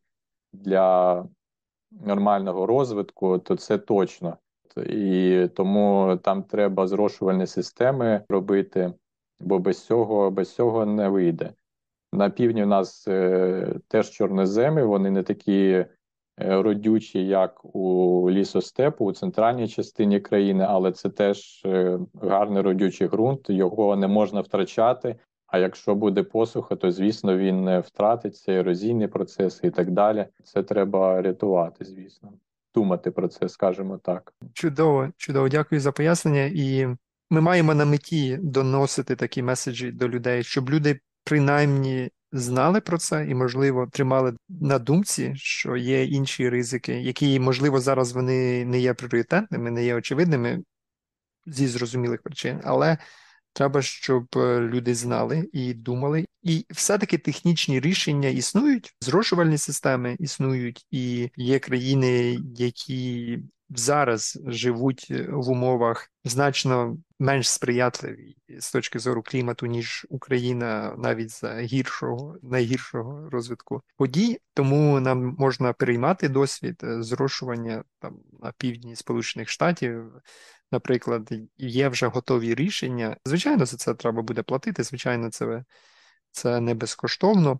S2: для нормального розвитку, то це точно. І тому там треба зрошувальні системи робити, бо без цього без цього не вийде. На півдні у нас е, теж чорноземи, вони не такі е, родючі, як у лісостепу, у центральній частині країни, але це теж е, гарний родючий ґрунт, його не можна втрачати. А якщо буде посуха, то звісно він втратиться, ерозійні процеси і так далі. Це треба рятувати, звісно, думати про це, скажімо так.
S1: Чудово, чудово, дякую за пояснення. І ми маємо на меті доносити такі меседжі до людей, щоб люди принаймні знали про це і, можливо, тримали на думці, що є інші ризики, які, можливо, зараз вони не є пріоритетними, не є очевидними зі зрозумілих причин, але. Треба, щоб е, люди знали і думали. І все-таки технічні рішення існують, зрошувальні системи існують, і є країни, які зараз живуть е, в умовах значно менш сприятливі з точки зору клімату, ніж Україна, навіть за гіршого, найгіршого розвитку подій. Тому нам можна переймати досвід е, зрошування там на півдні Сполучених Штатів наприклад, є вже готові рішення. Звичайно, за це треба буде платити, звичайно, це, це не безкоштовно,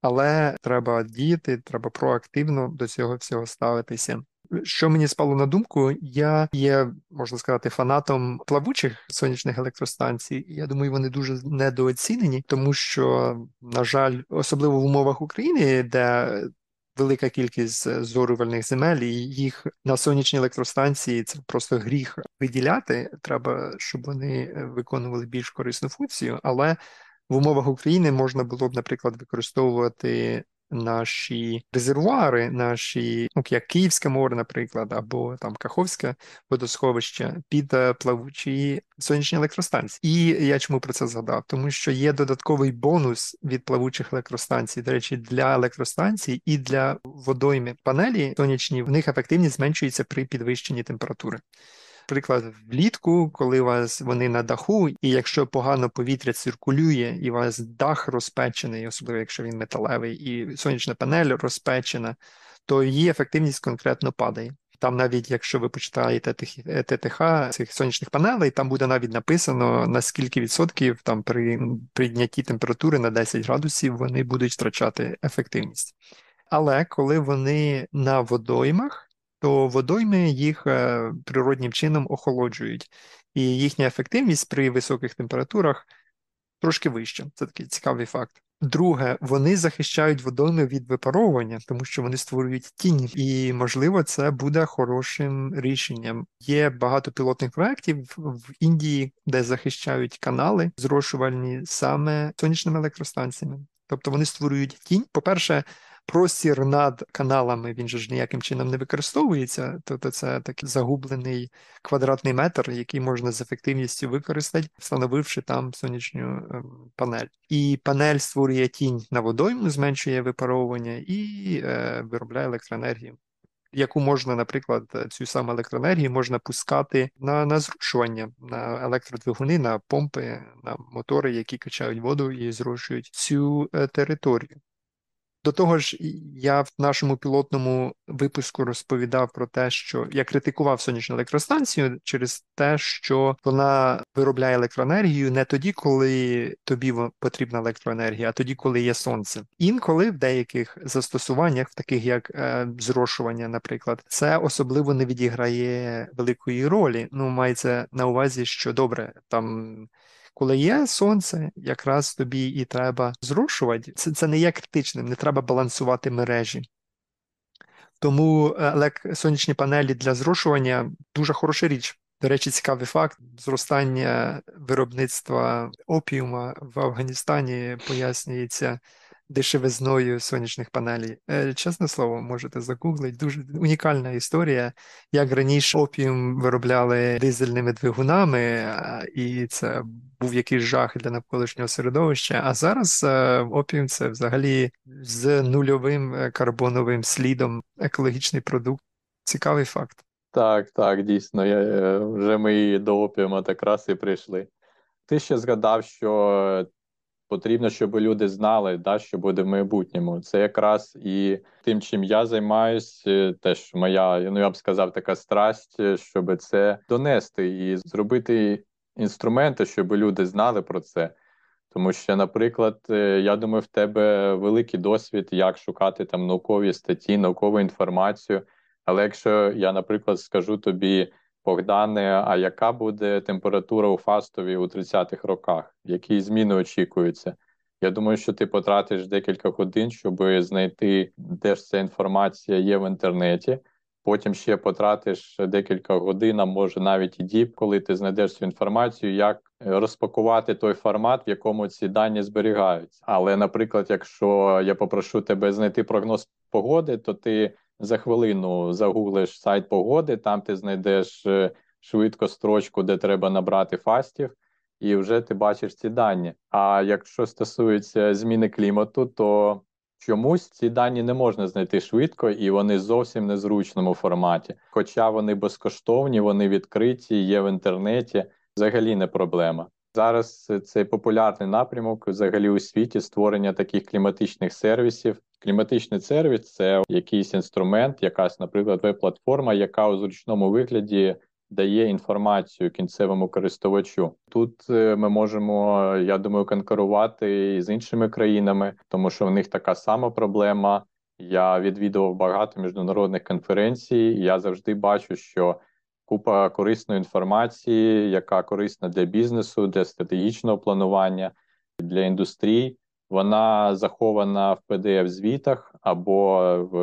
S1: але треба діяти, треба проактивно до цього всього ставитися. Що мені спало на думку, я є, можна сказати, фанатом плавучих сонячних електростанцій. Я думаю, вони дуже недооцінені, тому що, на жаль, особливо в умовах України, де велика кількість зорювальних земель, і їх на сонячні електростанції це просто гріх виділяти. Треба, щоб вони е, виконували більш корисну функцію. Але в умовах України можна було б, наприклад, використовувати наші резервуари, наші, ну, як Київське море, наприклад, або там Каховське водосховище під е, плавучі сонячні електростанції. І я чому про це згадав? Тому що є додатковий бонус від плавучих електростанцій. До речі, для електростанцій і для водойми панелі сонячні в них ефективність зменшується при підвищенні температури. Приклад, влітку, коли у вас вони на даху, і якщо погано повітря циркулює, і у вас дах розпечений, особливо якщо він металевий, і сонячна панель розпечена, то її ефективність конкретно падає. Там, навіть якщо ви почитаєте ТТХ цих сонячних панелей, там буде навіть написано на скільки відсотків там при піднятті температури на 10 градусів вони будуть втрачати ефективність. Але коли вони на водоймах, то водойми їх е, природнім чином охолоджують, і їхня ефективність при високих температурах трошки вища. Це такий цікавий факт. Друге, вони захищають водойми від випаровування, тому що вони створюють тінь, і можливо це буде хорошим рішенням. Є багато пілотних проєктів в Індії, де захищають канали, зрошувальні саме сонячними електростанціями. Тобто вони створюють тінь. По-перше, простір над каналами він же ж ніяким чином не використовується, тобто це такий загублений квадратний метр, який можна з ефективністю використати, встановивши там сонячну ем, панель. І панель створює тінь на водойму, зменшує випаровування і е, виробляє електроенергію. Яку можна, наприклад, цю саму електроенергію можна пускати на на зрушування, на електродвигуни, на помпи, на мотори, які качають воду і зрушують цю е, територію. До того ж, я в нашому пілотному випуску розповідав про те, що я критикував сонячну електростанцію через те, що вона виробляє електроенергію не тоді, коли тобі потрібна електроенергія, а тоді, коли є сонце. Інколи в деяких застосуваннях, таких як е, зрошування, наприклад, це особливо не відіграє великої ролі. Ну, мається на увазі, що добре там. Коли є сонце, якраз тобі і треба зрушувати. Це це не є критичним, не треба балансувати мережі. Тому е, сонячні панелі для зрушування дуже хороша річ. До речі, цікавий факт: зростання виробництва опіума в Афганістані пояснюється дешевизною сонячних панелей. Е, чесне слово, можете загуглити. Дуже унікальна історія. Як раніше опіум виробляли дизельними двигунами, і це був якийсь жах для навколишнього середовища. А зараз е, опіум це взагалі з нульовим е, карбоновим слідом екологічний продукт. Цікавий факт.
S2: Так, так, дійсно. Я, Вже ми до опіума так раз і прийшли. Ти ще згадав, що потрібно, щоб люди знали, да, що буде в майбутньому. Це якраз і тим, чим я займаюсь, е, теж моя, ну я б сказав, така страсть, е, щоб це донести і зробити інструменти, щоб люди знали про це. Тому що, наприклад, е, я думаю, в тебе великий досвід, як шукати там наукові статті, наукову інформацію. Але якщо я, наприклад, скажу тобі, Богдане, а яка буде температура у Фастові у 30-х роках? Які зміни очікуються? Я думаю, що ти потратиш декілька годин, щоб знайти, де ж ця інформація є в інтернеті. Потім ще потратиш декілька годин, а може навіть і діб, коли ти знайдеш цю інформацію, як розпакувати той формат, в якому ці дані зберігаються. Але, наприклад, якщо я попрошу тебе знайти прогноз погоди, то ти за хвилину загуглиш сайт погоди, там ти знайдеш е, швидко строчку, де треба набрати фастів, і вже ти бачиш ці дані. А якщо стосується зміни клімату, то чомусь ці дані не можна знайти швидко і вони зовсім незручному форматі. Хоча вони безкоштовні, вони відкриті, є в інтернеті, взагалі не проблема. Зараз цей популярний напрямок взагалі у світі створення таких кліматичних сервісів. Кліматичний сервіс це якийсь інструмент, якась, наприклад, веб-платформа, яка у зручному вигляді дає інформацію кінцевому користувачу. Тут е, ми можемо, я думаю, конкурувати з іншими країнами, тому що в них така сама проблема. Я відвідував багато міжнародних конференцій. і Я завжди бачу, що купа корисної інформації, яка корисна для бізнесу, для стратегічного планування, для індустрії. Вона захована в pdf звітах або в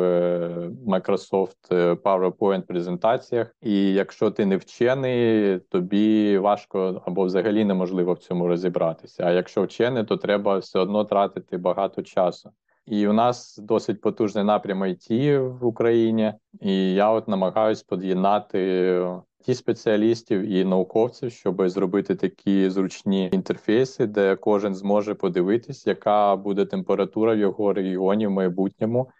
S2: Microsoft PowerPoint презентаціях. І якщо ти не вчений, тобі важко або взагалі неможливо в цьому розібратися. А якщо вчений, то треба все одно тратити багато часу. І у нас досить потужний напрям IT в Україні, і я от намагаюсь під'єднати ті спеціалістів і науковців, щоб зробити такі зручні інтерфейси, де кожен зможе подивитись, яка буде температура в його регіоні в майбутньому.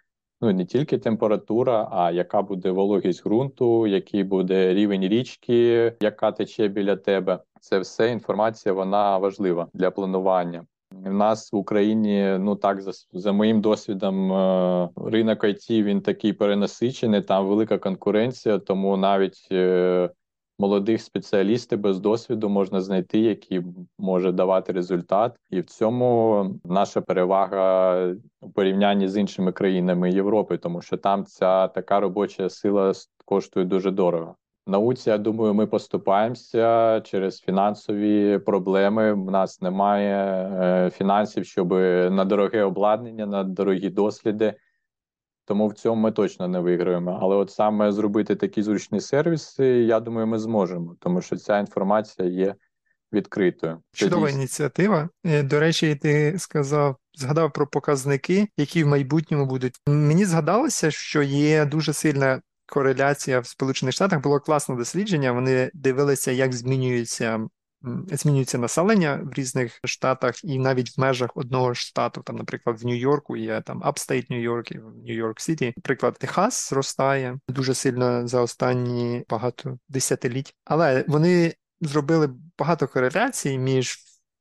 S2: Ну не тільки температура, а яка буде вологість ґрунту, який буде рівень річки, яка тече біля тебе. Це все інформація, вона важлива для планування. У нас в Україні, ну так, за за моїм досвідом, е, ринок IT він такий перенасичений, там велика конкуренція, тому навіть е, молодих спеціалістів без досвіду можна знайти, які може давати результат, і в цьому наша перевага у порівнянні з іншими країнами Європи, тому що там ця така робоча сила коштує дуже дорого. Науці, я думаю, ми поступаємося через фінансові проблеми. У нас немає е, фінансів, щоб на дороге обладнання, на дорогі досліди. Тому в цьому ми точно не виграємо. Але от саме зробити такі зручні сервіси, я думаю, ми зможемо, тому що ця інформація є відкритою.
S1: Чудова Тоді... ініціатива. Е, до речі, ти сказав, згадав про показники, які в майбутньому будуть. Мені згадалося, що є дуже сильна кореляція в Сполучених Штатах. Було класне дослідження. Вони дивилися, як змінюється змінюється населення в різних штатах, і навіть в межах одного штату, там, наприклад, в Нью-Йорку є там Upstate Нью-Йорк і в Нью-Йорк Сіті. Наприклад, Техас зростає дуже сильно за останні багато десятиліть, але вони зробили багато кореляцій між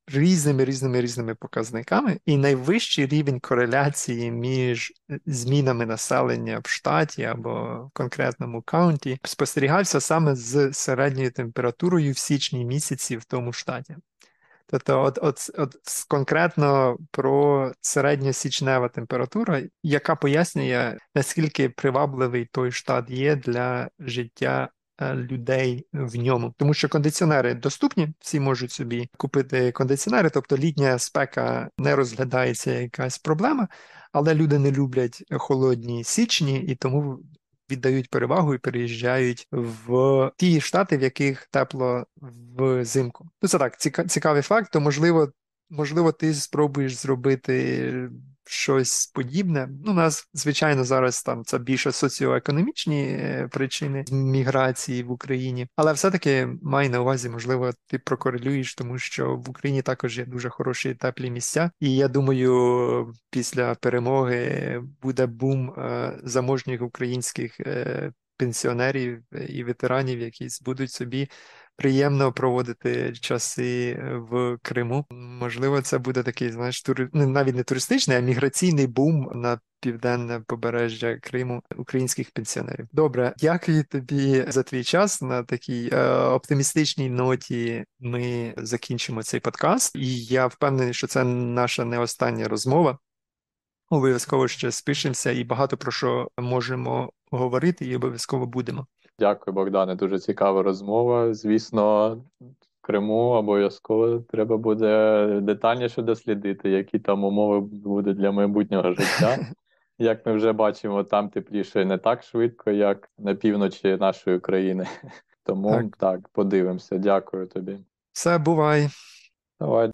S1: різними різними різними показниками, і найвищий рівень кореляції між е, змінами населення в штаті або в конкретному county спостерігався саме з середньою температурою в січні місяці в тому штаті. Тобто, от, от, от конкретно про середньосічнева температура, яка пояснює, наскільки привабливий той штат є для життя людей в ньому, тому що кондиціонери доступні, всі можуть собі купити кондиціонери, тобто літня спека не розглядається якась проблема, але люди не люблять холодні січні і тому віддають перевагу і переїжджають в ті штати, в яких тепло взимку. Ну це так, цікавий факт, то можливо. Можливо, ти спробуєш зробити щось подібне. Ну, у нас, звичайно, зараз там це більше соціоекономічні е, причини міграції в Україні, але все-таки май на увазі, можливо, ти прокорелюєш, тому що в Україні також є дуже хороші теплі місця. І я думаю, після перемоги буде бум е, заможніх українських е, пенсіонерів і ветеранів, які будуть собі приємно проводити часи е, в Криму. Можливо, це буде такий, знаєш, тури... Ну, навіть не туристичний, а міграційний бум на південне побережжя Криму українських пенсіонерів. Добре, дякую тобі за твій час. На такій е, оптимістичній ноті ми закінчимо цей подкаст, і я впевнений, що це наша не остання розмова. Обов'язково ще спишемося і багато про що можемо говорити, і обов'язково будемо.
S2: Дякую, Богдане. Дуже цікава розмова. Звісно, в Криму обов'язково треба буде детальніше дослідити, які там умови будуть для майбутнього життя. Як ми вже бачимо, там тепліше не так швидко, як на півночі нашої країни. Тому так, так подивимося. Дякую тобі.
S1: Все, бувай.
S2: Давай.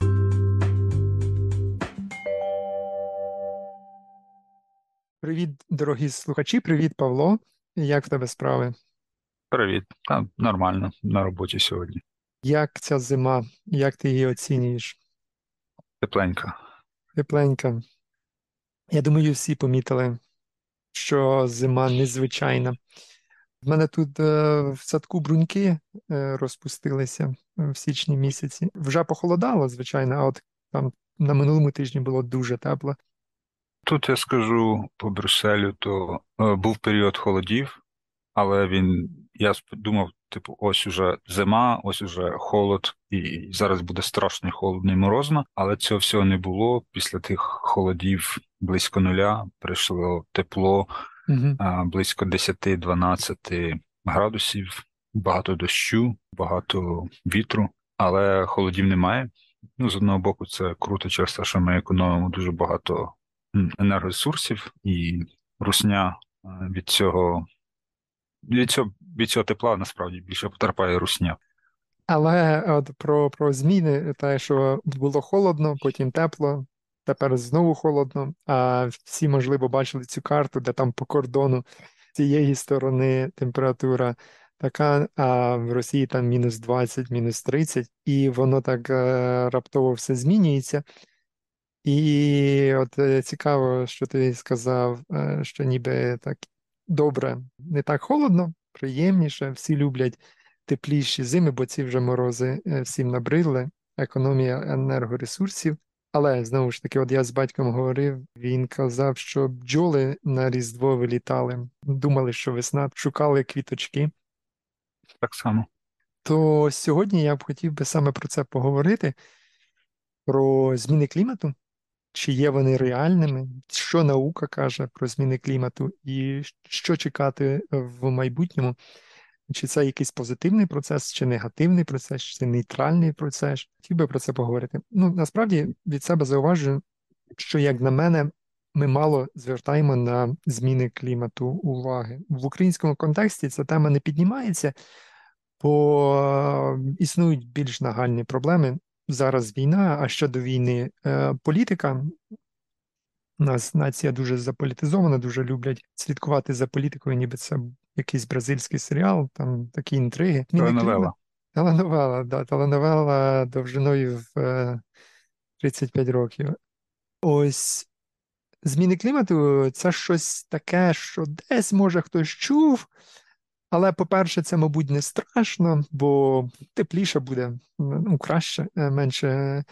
S1: Привіт, дорогі слухачі. Привіт, Павло. Як в тебе справи?
S3: Привіт. Та нормально на роботі сьогодні.
S1: Як ця зима? Як ти її оцінюєш?
S3: Тепленька.
S1: Тепленька. Я думаю, всі помітили, що зима незвичайна. В мене тут е, в садку бруньки е, розпустилися в січні місяці. Вже похолодало, звичайно, а от там на минулому тижні було дуже тепло.
S3: Тут я скажу по Брюсселю, то е, був період холодів, але він я думав, типу, ось уже зима, ось уже холод, і зараз буде страшно холодно і морозно, але цього всього не було. Після тих холодів близько нуля прийшло тепло угу. близько 10-12 градусів, багато дощу, багато вітру, але холодів немає. Ну, з одного боку, це круто через те, що ми економимо дуже багато енергоресурсів, і русня від цього від цього від цього тепла насправді більше потерпає русня.
S1: Але от про про зміни, те, що було холодно, потім тепло, тепер знову холодно. А всі, можливо, бачили цю карту, де там по кордону цієї сторони температура така, а в Росії там мінус 20, мінус 30, і воно так е, раптово все змінюється. І от е, цікаво, що ти сказав, е, що ніби так добре, не так холодно, приємніше, всі люблять тепліші зими, бо ці вже морози е, всім набридли, економія енергоресурсів. Але знову ж таки, от я з батьком говорив, він казав, що бджоли на Різдво вилітали, думали, що весна, шукали квіточки.
S3: Так само.
S1: То сьогодні я б хотів би саме про це поговорити: про зміни клімату, чи є вони реальними, що наука каже про зміни клімату, і що чекати в майбутньому. Чи це якийсь позитивний процес, чи негативний процес, чи нейтральний процес? Хотів би про це поговорити. Ну, насправді від себе зауважую, що, як на мене, ми мало звертаємо на зміни клімату уваги. В українському контексті ця тема не піднімається, бо існують більш нагальні проблеми. Зараз війна, а щодо війни е, політика. У нас нація дуже заполітизована, дуже люблять слідкувати за політикою, ніби це якийсь бразильський серіал, там такі інтриги.
S3: Теленовела.
S1: Теленовела, да, теленовела довжиною в е, 35 років. Ось зміни клімату це щось таке, що десь може хтось чув, але, по-перше, це, мабуть, не страшно, бо тепліше буде, ну, краще, е, менше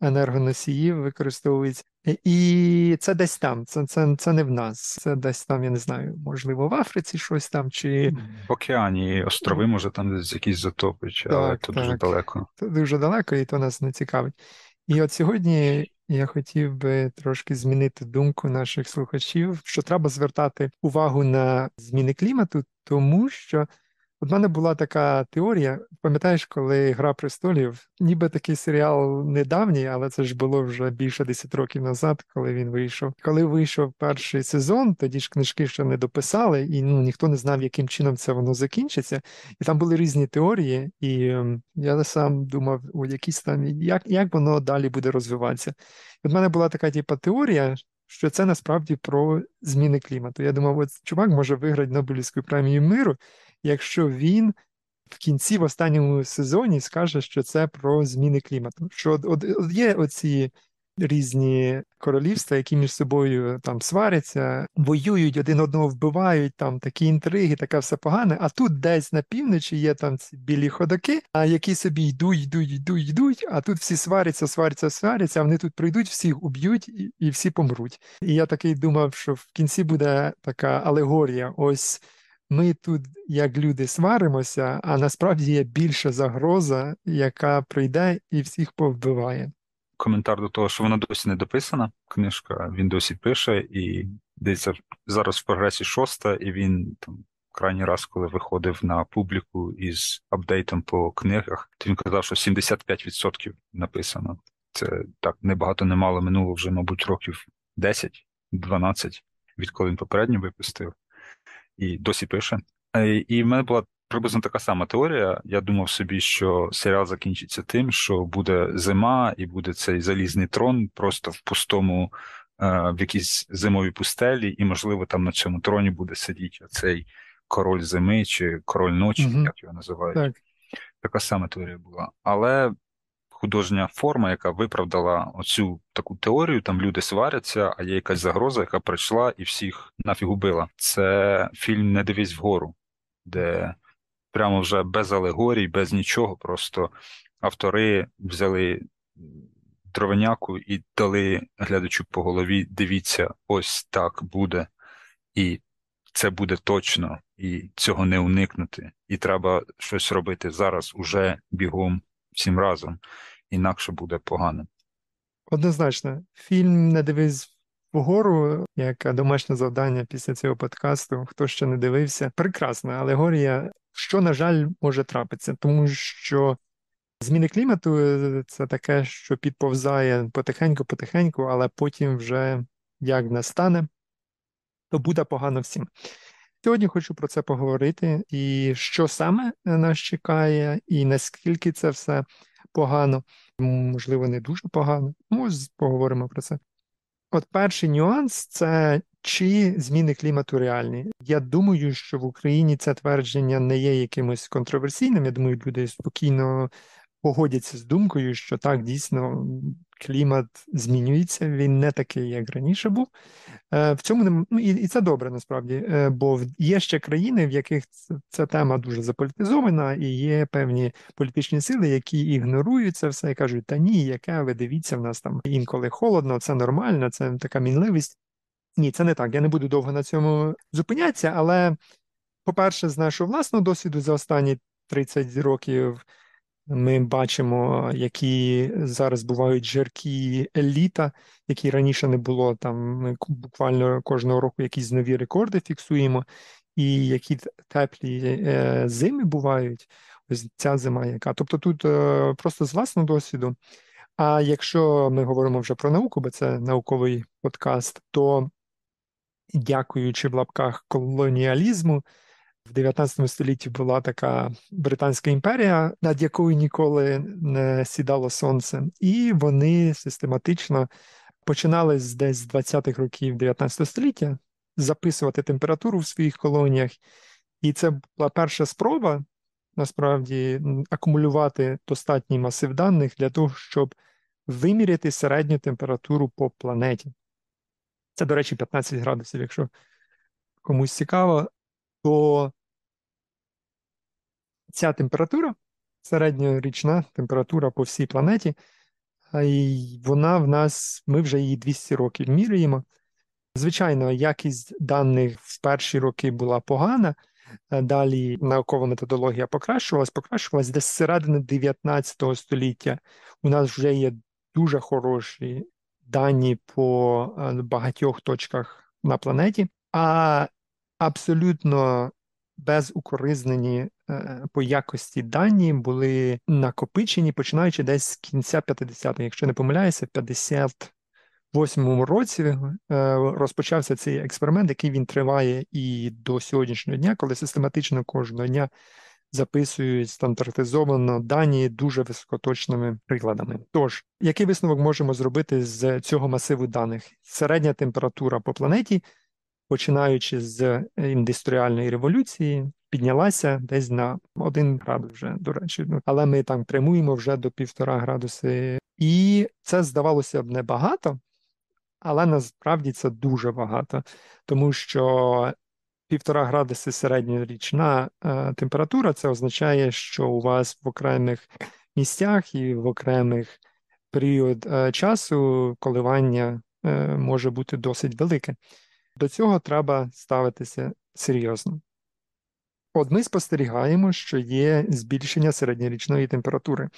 S1: енергоносіїв використовується. І це десь там, це, це, це не в нас. Це десь там, я не знаю, можливо, в Африці щось там, чи
S3: В океані острови, може, там десь якісь затопи, чи- але
S1: Так,
S3: то дуже далеко.
S1: то дуже далеко, і то нас не цікавить. І от сьогодні я хотів би трошки змінити думку наших слухачів, що треба звертати увагу на зміни клімату, тому що в мене була така теорія. Пам'ятаєш, коли Гра престолів, ніби такий серіал недавній, але це ж було вже більше 10 років назад, коли він вийшов. Коли вийшов перший сезон, тоді ж книжки ще не дописали, і ну ніхто не знав, яким чином це воно закінчиться. І там були різні теорії, і ем, я сам думав, о, якісь там, як, як воно далі буде розвиватися. І от мене була така типа теорія, що це насправді про зміни клімату. Я думав, от чувак може виграти Нобелівську премію миру, якщо він в кінці, в останньому сезоні, скаже, що це про зміни клімату. Що от, от, є оці різні королівства, які між собою там сваряться, воюють, один одного вбивають, там такі інтриги, таке все погане. А тут десь на півночі є там ці білі ходаки, а які собі йдуть, йдуть, йдуть, йдуть, а тут всі сваряться, сваряться, сваряться, а вони тут прийдуть, всіх уб'ють і, і всі помруть. І я такий думав, що в кінці буде така алегорія. Ось ми тут, як люди, сваримося, а насправді є більша загроза, яка прийде і всіх повбиває.
S3: Коментар до того, що вона досі не дописана, книжка, він досі пише, і десь зараз в прогресі шоста, і він там крайній раз, коли виходив на публіку із апдейтом по книгах, то він казав, що 75% написано. Це так небагато немало минуло вже, мабуть, років 10-12, відколи він попередньо випустив, і досі пише. І в мене була приблизно така сама теорія. Я думав собі, що серіал закінчиться тим, що буде зима, і буде цей залізний трон просто в пустому, е, в якійсь зимовій пустелі, і, можливо, там на цьому троні буде сидіти цей король зими чи король ночі,
S1: Мгм.
S3: як його називають.
S1: Так.
S3: Така сама теорія була. Але художня форма, яка виправдала оцю таку теорію, там люди сваряться, а є якась загроза, яка прийшла і всіх нафіг убила. Це фільм Не дивись вгору, де прямо вже без алегорій, без нічого, просто автори взяли дровеняку і дали глядачу по голові: дивіться, ось так буде, і це буде точно, і цього не уникнути. І треба щось робити зараз, уже бігом всім разом, інакше буде погано.
S1: Однозначно, фільм Не дивись вгору, як домашнє завдання після цього подкасту. Хто ще не дивився, прекрасна алегорія, що, на жаль, може трапитися, тому що зміни клімату е, це таке, що підповзає потихеньку-потихеньку, але потім вже як настане, то буде погано всім. Сьогодні хочу про це поговорити, і що саме нас чекає, і наскільки це все погано, можливо, не дуже погано. Ну, поговоримо про це. От перший нюанс це чи зміни клімату реальні. Я думаю, що в Україні це твердження не є якимось контроверсійним. Я думаю, люди спокійно погодяться з думкою, що так дійсно клімат змінюється, він не такий, як раніше був. Е, В цьому не ну, і, і це добре насправді, е, бо є ще країни, в яких ця тема дуже заполітизована, і є певні політичні сили, які ігнорують це все і кажуть: та ні, яке ви дивіться, в нас там інколи холодно, це нормально, це така мінливість. Ні, це не так. Я не буду довго на цьому зупинятися, але, по-перше, з нашого власного досвіду за останні 30 років ми бачимо, які зараз бувають жаркі літа, які раніше не було. Там ми буквально кожного року якісь нові рекорди фіксуємо, і які теплі е, зими бувають. Ось ця зима, яка. Тобто тут е, просто з власного досвіду. А якщо ми говоримо вже про науку, бо це науковий подкаст, то дякуючи в лапках колоніалізму, в 19 столітті була така Британська імперія, над якою ніколи не сідало сонце, і вони систематично починали десь з 20-х років 19 століття записувати температуру в своїх колоніях. І це була перша спроба насправді акумулювати достатній масив даних для того, щоб виміряти середню температуру по планеті. Це, до речі, 15 градусів, якщо комусь цікаво, то ця температура, середньорічна температура по всій планеті, й вона в нас, ми вже її 200 років міряємо. Звичайно, якість даних в перші роки була погана, далі наукова методологія покращувалась, покращувалась десь з середини 19 століття. У нас вже є дуже хороші дані по багатьох точках на планеті, а абсолютно безукоризнені е, по якості дані були накопичені, починаючи десь з кінця 50-х. Якщо не помиляюся, в 58-му році е, розпочався цей експеримент, який він триває і до сьогоднішнього дня, коли систематично кожного дня записують стандартизовано дані дуже високоточними прикладами. Тож, який висновок можемо зробити з цього масиву даних? Середня температура по планеті починаючи з індустріальної революції, піднялася десь на 1 градус вже, до речі. Ну, Але ми там прямуємо вже до півтора градуси. І це здавалося б небагато, але насправді це дуже багато, тому що півтора градуси середньорічна е, температура, це означає, що у вас в окремих місцях і в окремих період е, часу коливання е, може бути досить велике. До цього треба ставитися серйозно. От ми спостерігаємо, що є збільшення середньорічної температури.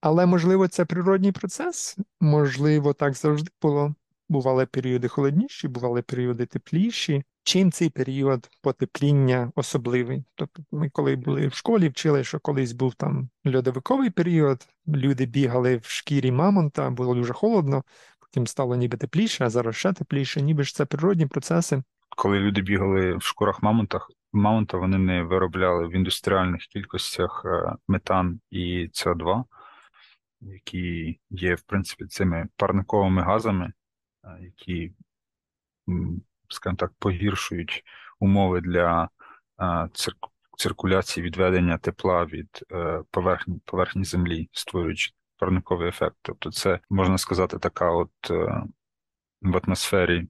S1: Але, можливо, це природній процес, можливо, так завжди було. Бували періоди холодніші, бували періоди тепліші. Чим цей період потепління особливий? Тобто, ми, коли були в школі, вчили, що колись був там льодовиковий період, люди бігали в шкірі мамонта, було дуже холодно, потім стало ніби тепліше, а зараз ще тепліше, ніби ж це природні процеси.
S3: Коли люди бігали в шкурах мамонтах, мамонта вони не виробляли в індустріальних кількостях е, метан і СО2, які є, в принципі, цими парниковими газами, е, які, скажімо так, погіршують умови для е, цирку- циркуляції відведення тепла від поверхні, поверхні землі, створюючи парниковий ефект. Тобто, це можна сказати, така от е, в атмосфері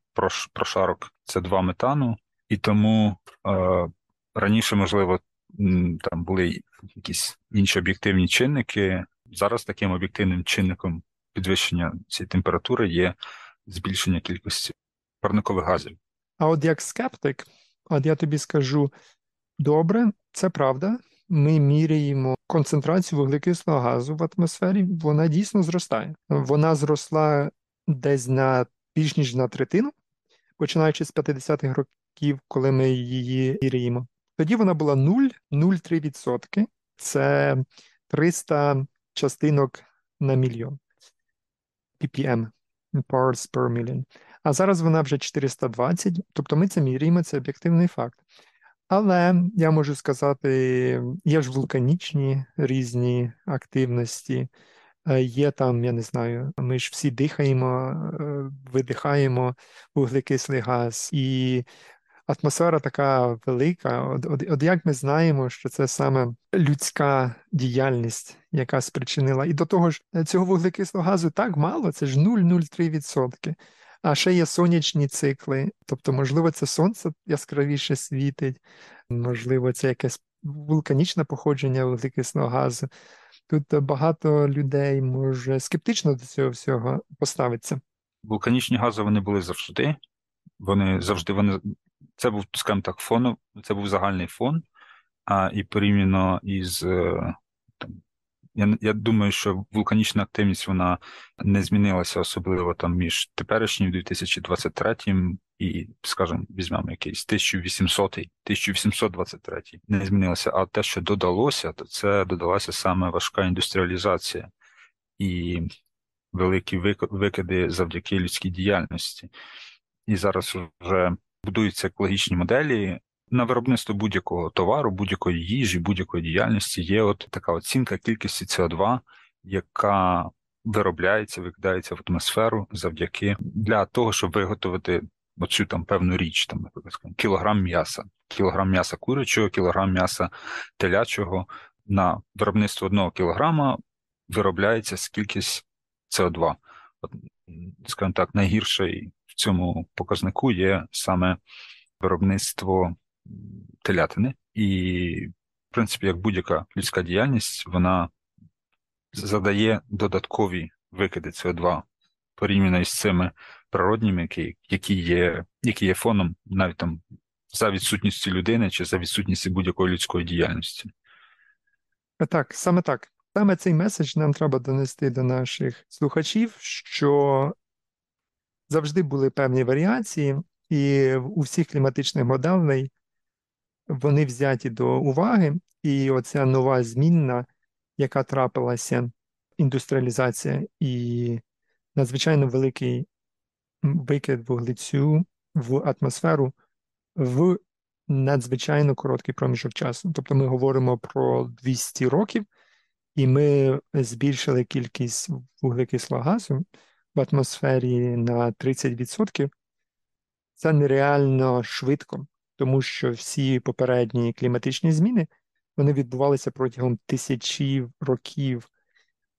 S3: прошарок це два метану, і тому е, раніше, можливо, там були якісь інші об'єктивні чинники. Зараз таким об'єктивним чинником підвищення цієї температури є збільшення кількості парникових газів.
S1: А от як скептик, от я тобі скажу, добре, це правда. Ми міряємо концентрацію вуглекислого газу в атмосфері, вона дійсно зростає. Вона зросла десь на більш ніж на третину, починаючи з 50-х років, коли ми її міряємо. Тоді вона була 0,03%. Це 300 частинок на мільйон. ppm, parts per million. А зараз вона вже 420, тобто ми це міряємо, це об'єктивний факт. Але я можу сказати, є ж вулканічні різні активності, е, є там, я не знаю, ми ж всі дихаємо, е, видихаємо вуглекислий газ, і атмосфера така велика. От, от, от як ми знаємо, що це саме людська діяльність, яка спричинила. І до того ж, е, цього вуглекислого газу так мало, це ж 0,03%. А ще є сонячні цикли, тобто, можливо, це сонце яскравіше світить, можливо, це якесь вулканічне походження вуглекислого газу. Тут багато людей може скептично до цього всього поставитися.
S3: Вулканічні гази вони були завжди. Вони завжди вони. Це був, скажімо так, фон, це був загальний фон, а і порівняно із е, я я думаю, що вулканічна активність вона не змінилася особливо там між теперішнім 2023 і, скажімо, візьмемо якийсь 1800 1823 не змінилася. А те, що додалося, то це додалася саме важка індустріалізація і великі викиди завдяки людській діяльності. І зараз вже будуються екологічні моделі, на виробництво будь-якого товару, будь-якої їжі, будь-якої діяльності є от така оцінка кількості СО2, яка виробляється, викидається в атмосферу завдяки для того, щоб виготовити оцю там певну річ, там, наприклад, кілограм м'яса, кілограм м'яса курячого, кілограм м'яса телячого. На виробництво одного кілограма виробляється скількись СО2. От, скажімо так, найгірший в цьому показнику є саме виробництво телятини, і, в принципі, як будь-яка людська діяльність, вона задає додаткові викиди СО2 порівняно із цими природніми, які які, є які є фоном навіть там за відсутністю людини чи за відсутністю будь-якої людської діяльності.
S1: Так, саме так. Саме цей меседж нам треба донести до наших слухачів, що завжди були певні варіації, і у всіх кліматичних моделей вони взяті до уваги, і оця нова змінна, яка трапилася, індустріалізація і надзвичайно великий викид вуглецю в атмосферу в надзвичайно короткий проміжок часу. Тобто ми говоримо про 200 років, і ми збільшили кількість вуглекислого газу в атмосфері на 30%. Це нереально швидко тому що всі попередні кліматичні зміни вони відбувалися протягом тисячі років,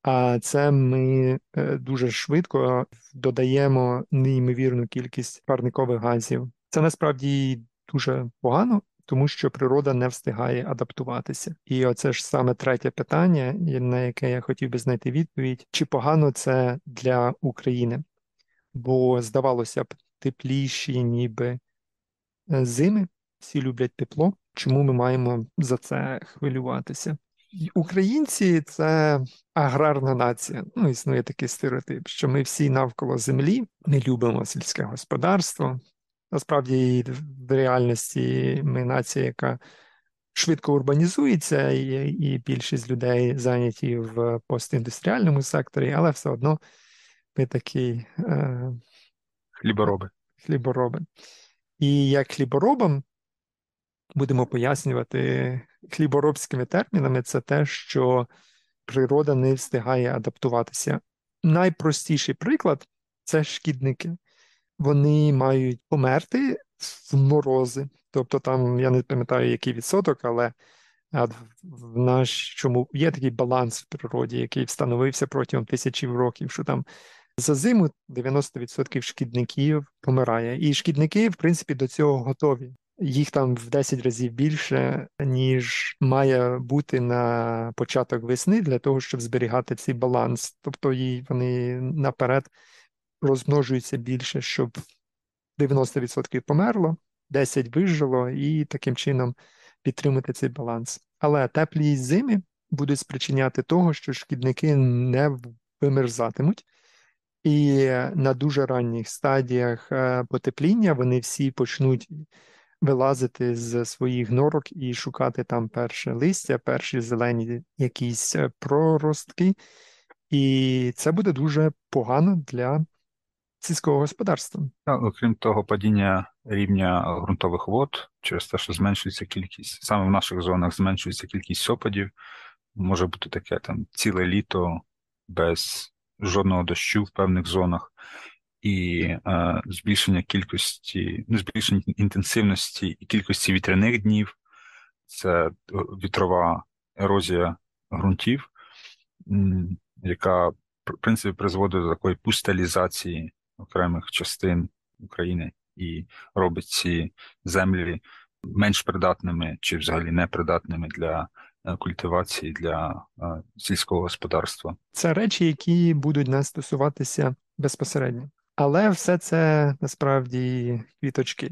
S1: а це ми е, дуже швидко додаємо неймовірну кількість парникових газів. Це насправді дуже погано. Тому що природа не встигає адаптуватися. І оце ж саме третє питання, на яке я хотів би знайти відповідь: чи погано це для України? Бо здавалося б, тепліші, ніби зими, всі люблять тепло. Чому ми маємо за це хвилюватися? Українці це аграрна нація. Ну, існує такий стереотип, що ми всі навколо землі, не любимо сільське господарство. Насправді, в реальності ми нація, яка швидко урбанізується, і і більшість людей зайняті в постіндустріальному секторі, але все одно ми такі е,
S3: хлібороби.
S1: хлібороби. І як хліборобам будемо пояснювати хліборобськими термінами, це те, що природа не встигає адаптуватися. Найпростіший приклад це шкідники. Вони мають померти в морози. Тобто, там я не пам'ятаю, який відсоток, але в нашому є такий баланс в природі, який встановився протягом тисячів років, що там за зиму 90% шкідників помирає. І шкідники, в принципі, до цього готові. Їх там в 10 разів більше, ніж має бути на початок весни для того, щоб зберігати цей баланс. Тобто вони наперед розмножуються більше, щоб 90% померло, 10 вижило, і таким чином підтримати цей баланс. Але теплі зими будуть спричиняти того, що шкідники не вимерзатимуть. І на дуже ранніх стадіях е, потепління вони всі почнуть вилазити з своїх норок і шукати там перше листя, перші зелені якісь е, проростки. І це буде дуже погано для сільського господарства.
S3: Окрім того, падіння рівня ґрунтових вод через те, що зменшується кількість, саме в наших зонах зменшується кількість опадів, може бути таке там ціле літо без жодного дощу в певних зонах, і е, збільшення кількості, ну, збільшення інтенсивності і кількості вітряних днів, це вітрова ерозія ґрунтів, яка в принципі призводить до такої пусталізації окремих частин України і робить ці землі менш придатними чи взагалі непридатними для е, культивації для е, сільського господарства.
S1: Це речі, які будуть нас стосуватися безпосередньо. Але все це насправді квіточки.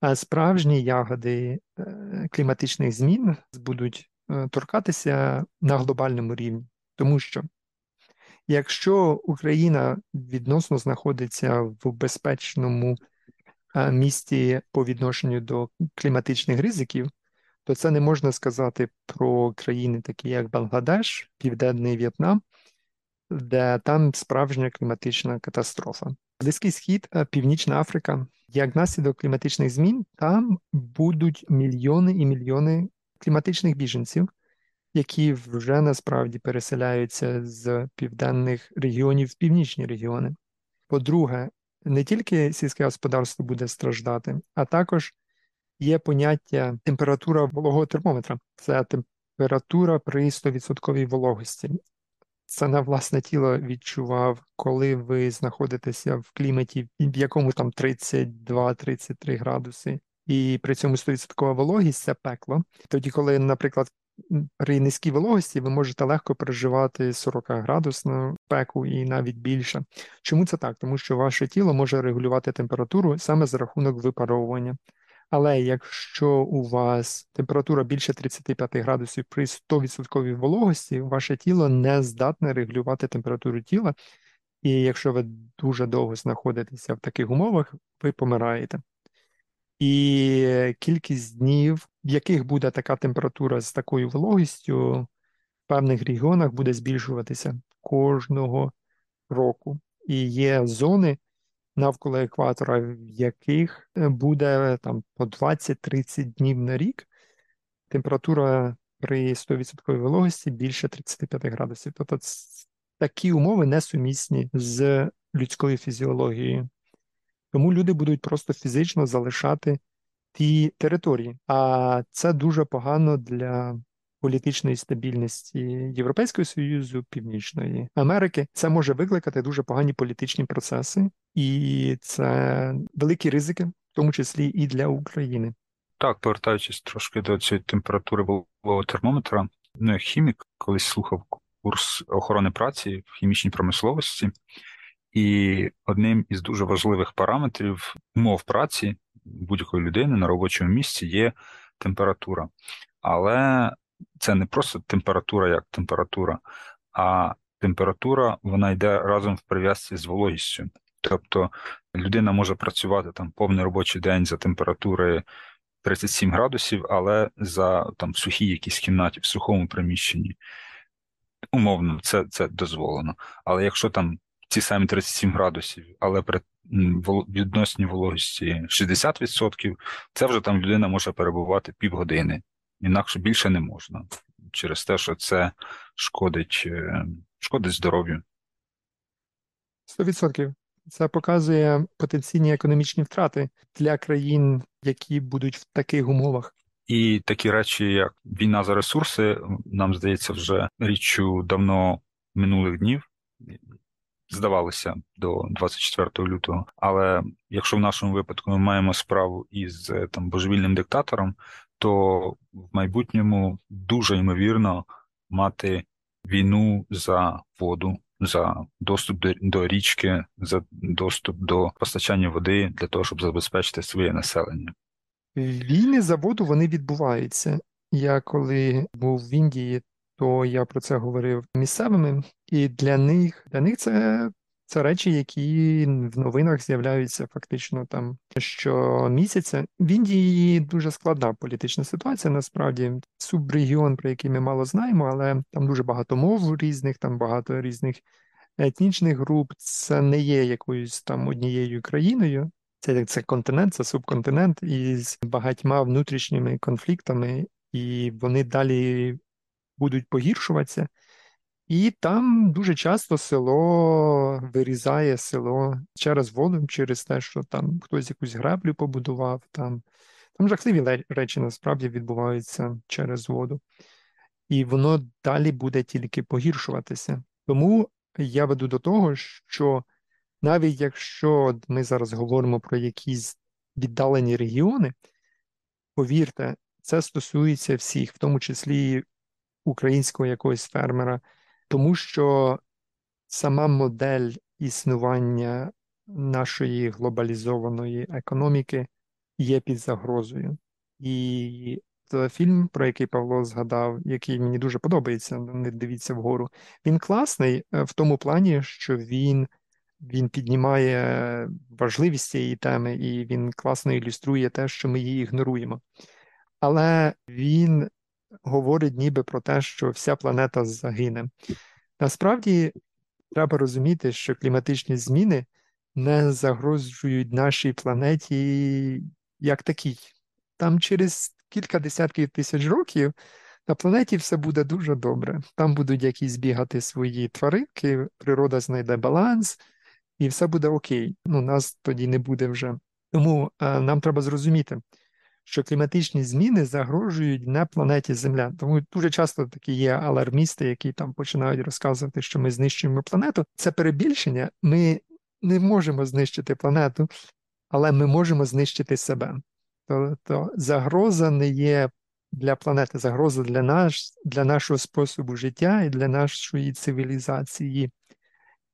S1: А справжні ягоди е, кліматичних змін будуть торкатися на глобальному рівні, тому що Якщо Україна відносно знаходиться в безпечному місті по відношенню до кліматичних ризиків, то це не можна сказати про країни, такі як Бангладеш, Південний В'єтнам, де там справжня кліматична катастрофа. Близький Схід, Північна Африка, як наслідок кліматичних змін, там будуть мільйони і мільйони кліматичних біженців, які вже насправді переселяються з південних регіонів в північні регіони. По-друге, не тільки сільське господарство буде страждати, а також є поняття температура вологого термометра. Це температура при 100% вологості. Це на власне тіло відчував, коли ви знаходитеся в кліматі, в якому там 32-33 градуси, і при цьому 100% вологість це пекло. Тоді, коли, наприклад, при низькій вологості ви можете легко переживати 40 градусну пеку і навіть більше. Чому це так? Тому що ваше тіло може регулювати температуру саме за рахунок випаровування. Але якщо у вас температура більше 35 градусів при 100% вологості, ваше тіло не здатне регулювати температуру тіла, і якщо ви дуже довго знаходитеся в таких умовах, ви помираєте. І кількість днів, в яких буде така температура з такою вологістю, в певних регіонах буде збільшуватися кожного року. І є зони навколо екватора, в яких буде там по 20-30 днів на рік температура при 100% вологості більше 35 градусів. Тобто такі умови несумісні з людською фізіологією. Тому люди будуть просто фізично залишати ті території. А це дуже погано для політичної стабільності Європейського Союзу, Північної Америки. Це може викликати дуже погані політичні процеси, і це великі ризики, в тому числі і для України.
S3: Так, повертаючись трошки до цієї температури вологого термометра, ну як хімік колись слухав курс охорони праці в хімічній промисловості. І одним із дуже важливих параметрів умов праці будь-якої людини на робочому місці є температура. Але це не просто температура як температура, а температура вона йде разом в прив'язці з вологістю. Тобто людина може працювати там повний робочий день за температури 37 градусів, але за там сухій якійсь кімнаті, в сухому приміщенні. Умовно, це це дозволено. Але якщо там ці самі 37 градусів, але при відносній вологості 60%, це вже там людина може перебувати півгодини, інакше більше не можна через те, що це шкодить, е, шкодить здоров'ю.
S1: 100%. Це показує потенційні економічні втрати для країн, які будуть в таких умовах.
S3: І такі речі, як війна за ресурси, нам здається, вже річчю давно минулих днів здавалося до 24 лютого. Але якщо в нашому випадку ми маємо справу із е, там божевільним диктатором, то в майбутньому дуже ймовірно мати війну за воду. За доступ до, річки, за доступ до постачання води для того, щоб забезпечити своє населення.
S1: Війни за воду вони відбуваються. Я коли був в Індії, то я про це говорив місцевими, і для них для них це це речі, які в новинах з'являються фактично там щомісяця. В Індії дуже складна політична ситуація. Насправді субрегіон, про який ми мало знаємо, але там дуже багато мов різних, там багато різних етнічних груп, це не є якоюсь там однією країною. Це, це континент, це субконтинент із багатьма внутрішніми конфліктами, і вони далі будуть погіршуватися. І там дуже часто село вирізає село через воду, через те, що там хтось якусь греблю побудував. Там там жахливі речі насправді відбуваються через воду. І воно далі буде тільки погіршуватися. Тому я веду до того, що навіть якщо ми зараз говоримо про якісь віддалені регіони, повірте, це стосується всіх, в тому числі українського якогось фермера, тому що сама модель існування нашої глобалізованої економіки є під загрозою. І фільм, про який Павло згадав, який мені дуже подобається, не дивіться вгору, він класний е, в тому плані, що він. Він піднімає важливість цієї теми, і він класно ілюструє те, що ми її ігноруємо. Але він говорить ніби про те, що вся планета загине. Насправді треба розуміти, що кліматичні зміни не загрожують нашій планеті як такій. Там через кілька десятків тисяч років на планеті все буде дуже добре. Там будуть якісь бігати свої тваринки, природа знайде баланс, і все буде окей. Ну, нас тоді не буде вже. Тому е, нам треба зрозуміти, що кліматичні зміни загрожують не планеті Земля. Тому дуже часто такі є алармісти, які там починають розказувати, що ми знищуємо планету. Це перебільшення. Ми не можемо знищити планету, але ми можемо знищити себе. Тобто загроза не є для планети, загроза для наш, для нашого способу життя і для нашої цивілізації.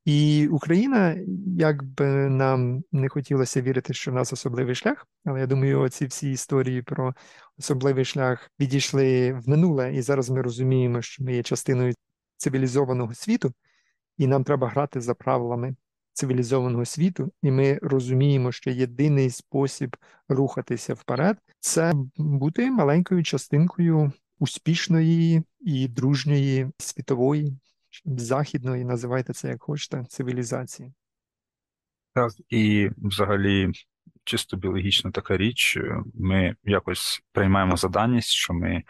S1: І Україна, як би нам не хотілося вірити, що в нас особливий шлях, але я думаю, оці всі історії про особливий шлях відійшли в минуле, і зараз ми розуміємо, що ми є частиною цивілізованого світу, і нам треба грати за правилами цивілізованого світу, і ми розуміємо, що єдиний спосіб рухатися вперед це бути маленькою частинкою успішної і дружньої світової західної, називайте це як хочете, цивілізації.
S3: Так, і взагалі, чисто біологічна така річ, ми якось приймаємо за даність, що ми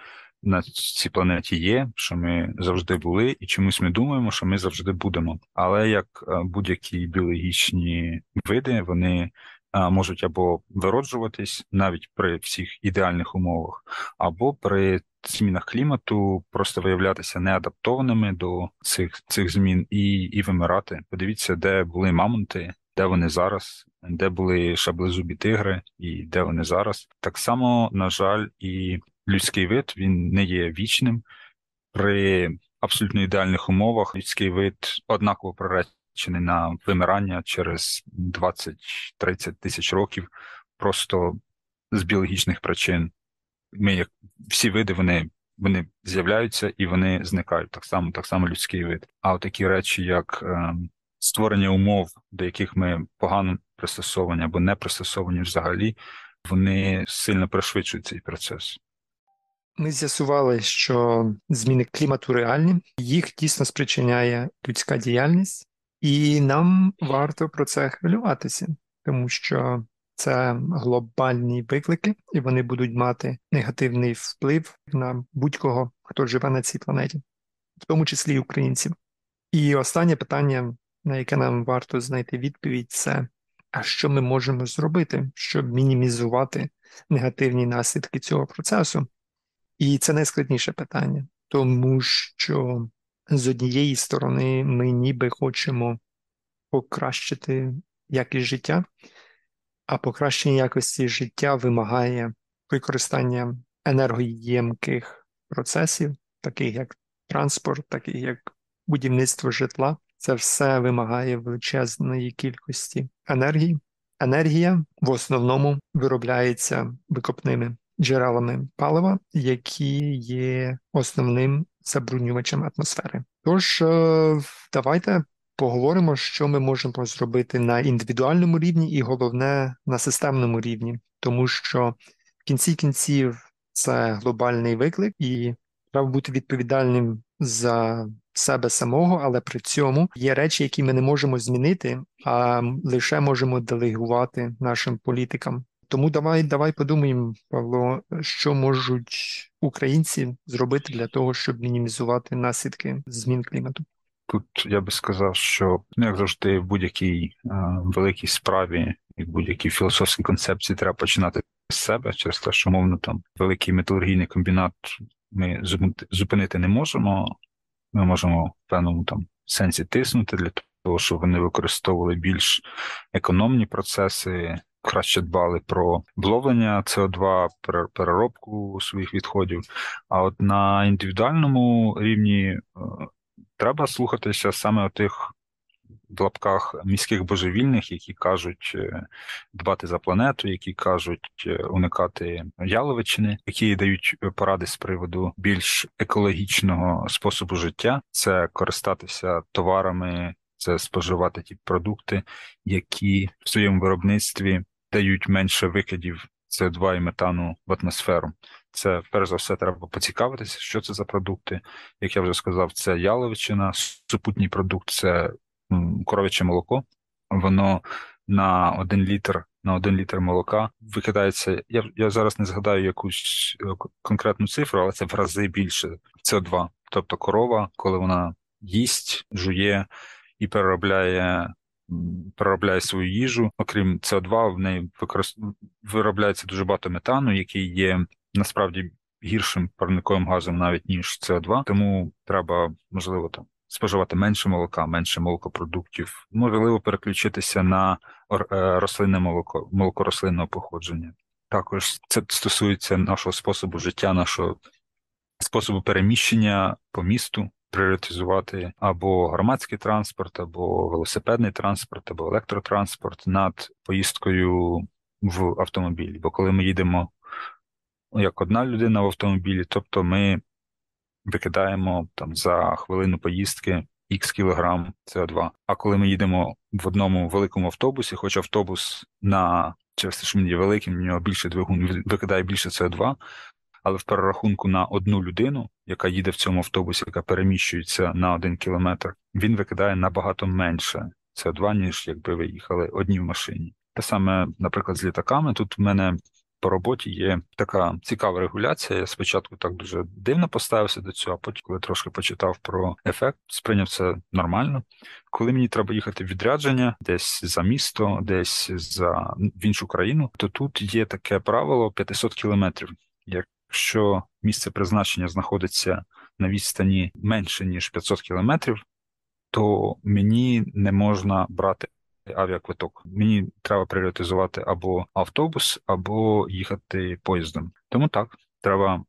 S3: на цій планеті є, що ми завжди були, і чомусь ми думаємо, що ми завжди будемо. Але як е, будь-які біологічні види, вони можуть або вироджуватись навіть при всіх ідеальних умовах, або при змінах клімату просто виявлятися неадаптованими до цих цих змін і і вимирати. Подивіться, де були мамонти, де вони зараз, де були шаблезубі тигри, і де вони зараз. Так само, на жаль, і людський вид він не є вічним. При абсолютно ідеальних умовах людський вид однаково приречений на вимирання через 20-30 тисяч років, просто з біологічних причин ми, як всі види, вони вони з'являються і вони зникають. Так само, так само людський вид. А такі речі, як е, створення умов, до яких ми погано пристосовані або не пристосовані взагалі, вони сильно пришвидшують цей процес.
S1: Ми з'ясували, що зміни клімату реальні, їх дійсно спричиняє людська діяльність, і нам варто про це хвилюватися, тому що це глобальні виклики, і вони будуть мати негативний вплив на будь-кого, хто живе на цій планеті, в тому числі і українців. І останнє питання, на яке нам варто знайти відповідь, це а що ми можемо зробити, щоб мінімізувати негативні наслідки цього процесу? І це найскладніше питання, тому що з однієї сторони ми ніби хочемо покращити якість життя, а покращення якості життя вимагає використання енергоємких процесів, таких як транспорт, таких як будівництво житла. Це все вимагає величезної кількості енергії. Енергія в основному виробляється викопними джерелами палива, які є основним забруднювачем атмосфери. Тож е, давайте поговоримо, що ми можемо зробити на індивідуальному рівні, і головне на системному рівні, тому що в кінці кінців це глобальний виклик, і треба бути відповідальним за себе самого, але при цьому є речі, які ми не можемо змінити, а лише можемо делегувати нашим політикам. Тому давай, давай подумаємо, Павло, що можуть українці зробити для того, щоб мінімізувати наслідки змін клімату.
S3: Тут я би сказав, що ну, як завжди, в будь-якій е, великій справі і будь-якій філософській концепції треба починати з себе через те, що мовно там великий металургійний комбінат ми зупинити не можемо. Ми можемо в певному там сенсі тиснути для того, щоб вони використовували більш економні процеси, краще дбали про вловлення СО2, переробку своїх відходів. А от на індивідуальному рівні е, треба слухатися саме тих в лапках міських божевільних, які кажуть е, дбати за планету, які кажуть е, уникати яловичини, які дають поради з приводу більш екологічного способу життя, це користатися товарами, це споживати ті продукти, які в своєму виробництві дають менше викидів СО2 і метану в атмосферу. Це перш за все треба поцікавитися, що це за продукти. Як я вже сказав, це яловичина, супутній продукт це коров'яче молоко. Воно на один літр на один літр молока викидається. Я я зараз не згадаю якусь е, конкретну цифру, але це в рази більше СО2. Тобто корова, коли вона їсть, жує і переробляє переробляє свою їжу. Окрім СО2, в неї використ... виробляється дуже багато метану, який є насправді гіршим парниковим газом навіть ніж СО2, тому треба можливо там. Споживати менше молока, менше молокопродуктів, можливо, переключитися на е, рослинне молоко, молоко рослинного походження. Також це стосується нашого способу життя, нашого способу переміщення по місту пріоритизувати або громадський транспорт, або велосипедний транспорт, або електротранспорт над поїздкою в автомобілі. Бо коли ми їдемо як одна людина в автомобілі, тобто ми викидаємо там за хвилину поїздки х кілограм СО2. А коли ми їдемо в одному великому автобусі, хоч автобус на через те, що він є великим, в нього більше двигун викидає більше СО2, але в перерахунку на одну людину, яка їде в цьому автобусі, яка переміщується на один кілометр, він викидає набагато менше СО2, ніж якби ви їхали одні в машині. Те саме, наприклад, з літаками. Тут в мене по роботі є така цікава регуляція. Я спочатку так дуже дивно поставився до цього, а потім, коли трошки почитав про ефект, сприйняв це нормально. Коли мені треба їхати в відрядження десь за місто, десь за в іншу країну, то тут є таке правило 500 кілометрів. Якщо місце призначення знаходиться на відстані менше ніж 500 кілометрів, то мені не можна брати авіаквиток. Мені треба пріоритизувати або автобус, або їхати поїздом. Тому так, треба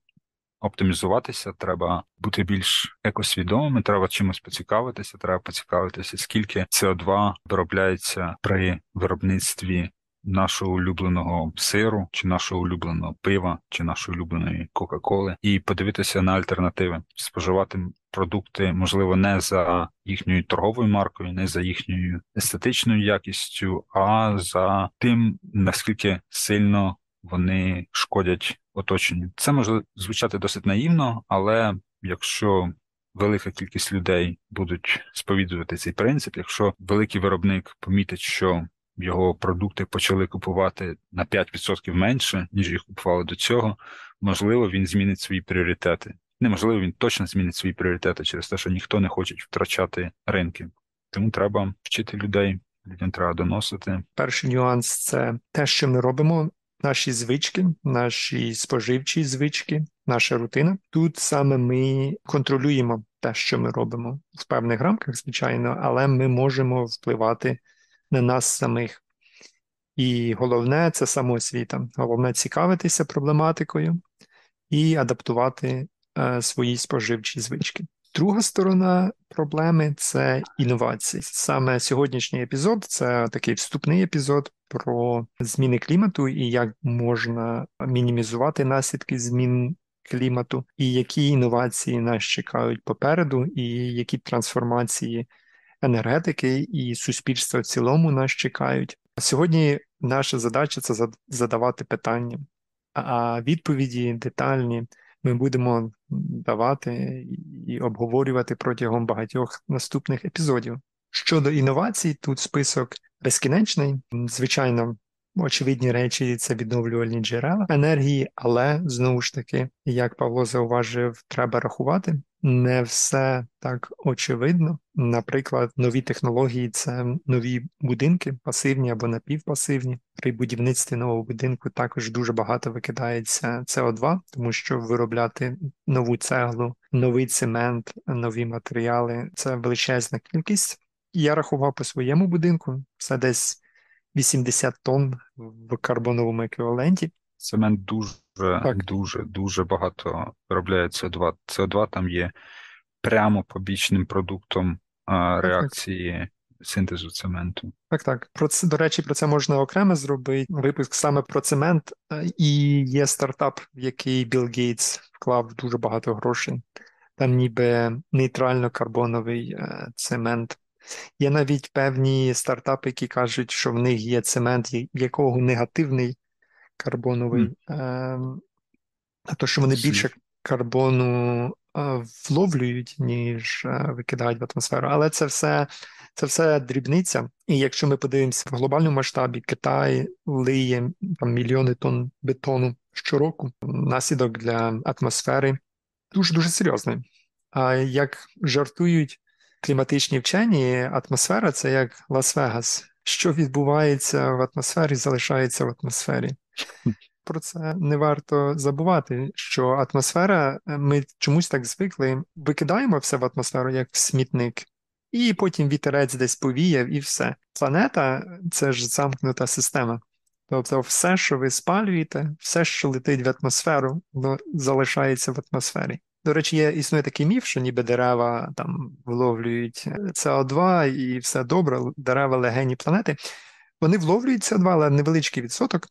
S3: оптимізуватися, треба бути більш екосвідомими, треба чимось поцікавитися, треба поцікавитися, скільки СО2 виробляється при виробництві нашого улюбленого сиру, чи нашого улюбленого пива, чи нашої улюбленої Кока-Коли, і подивитися на альтернативи, споживати продукти, можливо, не за їхньою торговою маркою, не за їхньою естетичною якістю, а за тим, наскільки сильно вони шкодять оточенню. Це може звучати досить наївно, але якщо велика кількість людей будуть сповідувати цей принцип, якщо великий виробник помітить, що його продукти почали купувати на 5% менше, ніж їх купували до цього, можливо, він змінить свої пріоритети. Неможливо, він точно змінить свої пріоритети через те, що ніхто не хоче втрачати ринки. Тому треба вчити людей, людям треба доносити.
S1: Перший нюанс це те, що ми робимо. Наші звички, наші споживчі звички, наша рутина. Тут саме ми контролюємо те, що ми робимо в певних рамках, звичайно, але ми можемо впливати на нас самих. І головне це самоосвіта. Головне цікавитися проблематикою і адаптувати е, свої споживчі звички. Друга сторона проблеми це інновації. Саме сьогоднішній епізод це такий вступний епізод про зміни клімату і як можна мінімізувати наслідки змін клімату, і які інновації нас чекають попереду, і які трансформації енергетики і суспільства в цілому нас чекають. Сьогодні наша задача це задавати питання, а відповіді детальні ми будемо давати і обговорювати протягом багатьох наступних епізодів. Щодо інновацій, тут список безкінечний. Звичайно, очевидні речі це відновлювальні джерела енергії, але знову ж таки, як Павло зауважив, треба рахувати. Не все так очевидно. Наприклад, нові технології це нові будинки, пасивні або напівпасивні. При будівництві нового будинку також дуже багато викидається СО2, тому що виробляти нову цеглу, новий цемент, нові матеріали це величезна кількість. Я рахував по своєму будинку, це десь 80 тонн в карбоновому еквіваленті.
S3: Цемент дуже,
S1: Так.
S3: дуже, дуже багато виробляє СО2. СО2 там є прямо побічним продуктом а, реакції синтезу цементу.
S1: Так, так. Про це, до речі, про це можна окремо зробити. Випуск саме про цемент. Е, І є стартап, в який Білл Гейтс вклав дуже багато грошей. Там ніби нейтрально-карбоновий е, цемент. Є навіть певні стартапи, які кажуть, що в них є цемент, якого негативний карбоновий, ем, а то, що вони більше карбону е, вловлюють, ніж е, викидають в атмосферу. Але це все, це все дрібниця. І якщо ми подивимося в глобальному масштабі, Китай лиє там мільйони тонн бетону щороку. Наслідок для атмосфери дуже дуже серйозний. А як жартують кліматичні вчені, атмосфера це як Лас-Вегас. Що відбувається в атмосфері, залишається в атмосфері. Про це не варто забувати, що атмосфера, е, ми чомусь так звикли, викидаємо все в атмосферу як в смітник, і потім вітерець десь повіяв, і все. Планета це ж замкнута система. Тобто, все, що ви спалюєте, все, що летить в атмосферу, воно залишається в атмосфері. До речі, є існує такий міф, що ніби дерева там вловлюють СО2 і все добре, дерева легені планети. Вони вловлюють СО2, але невеличкий відсоток.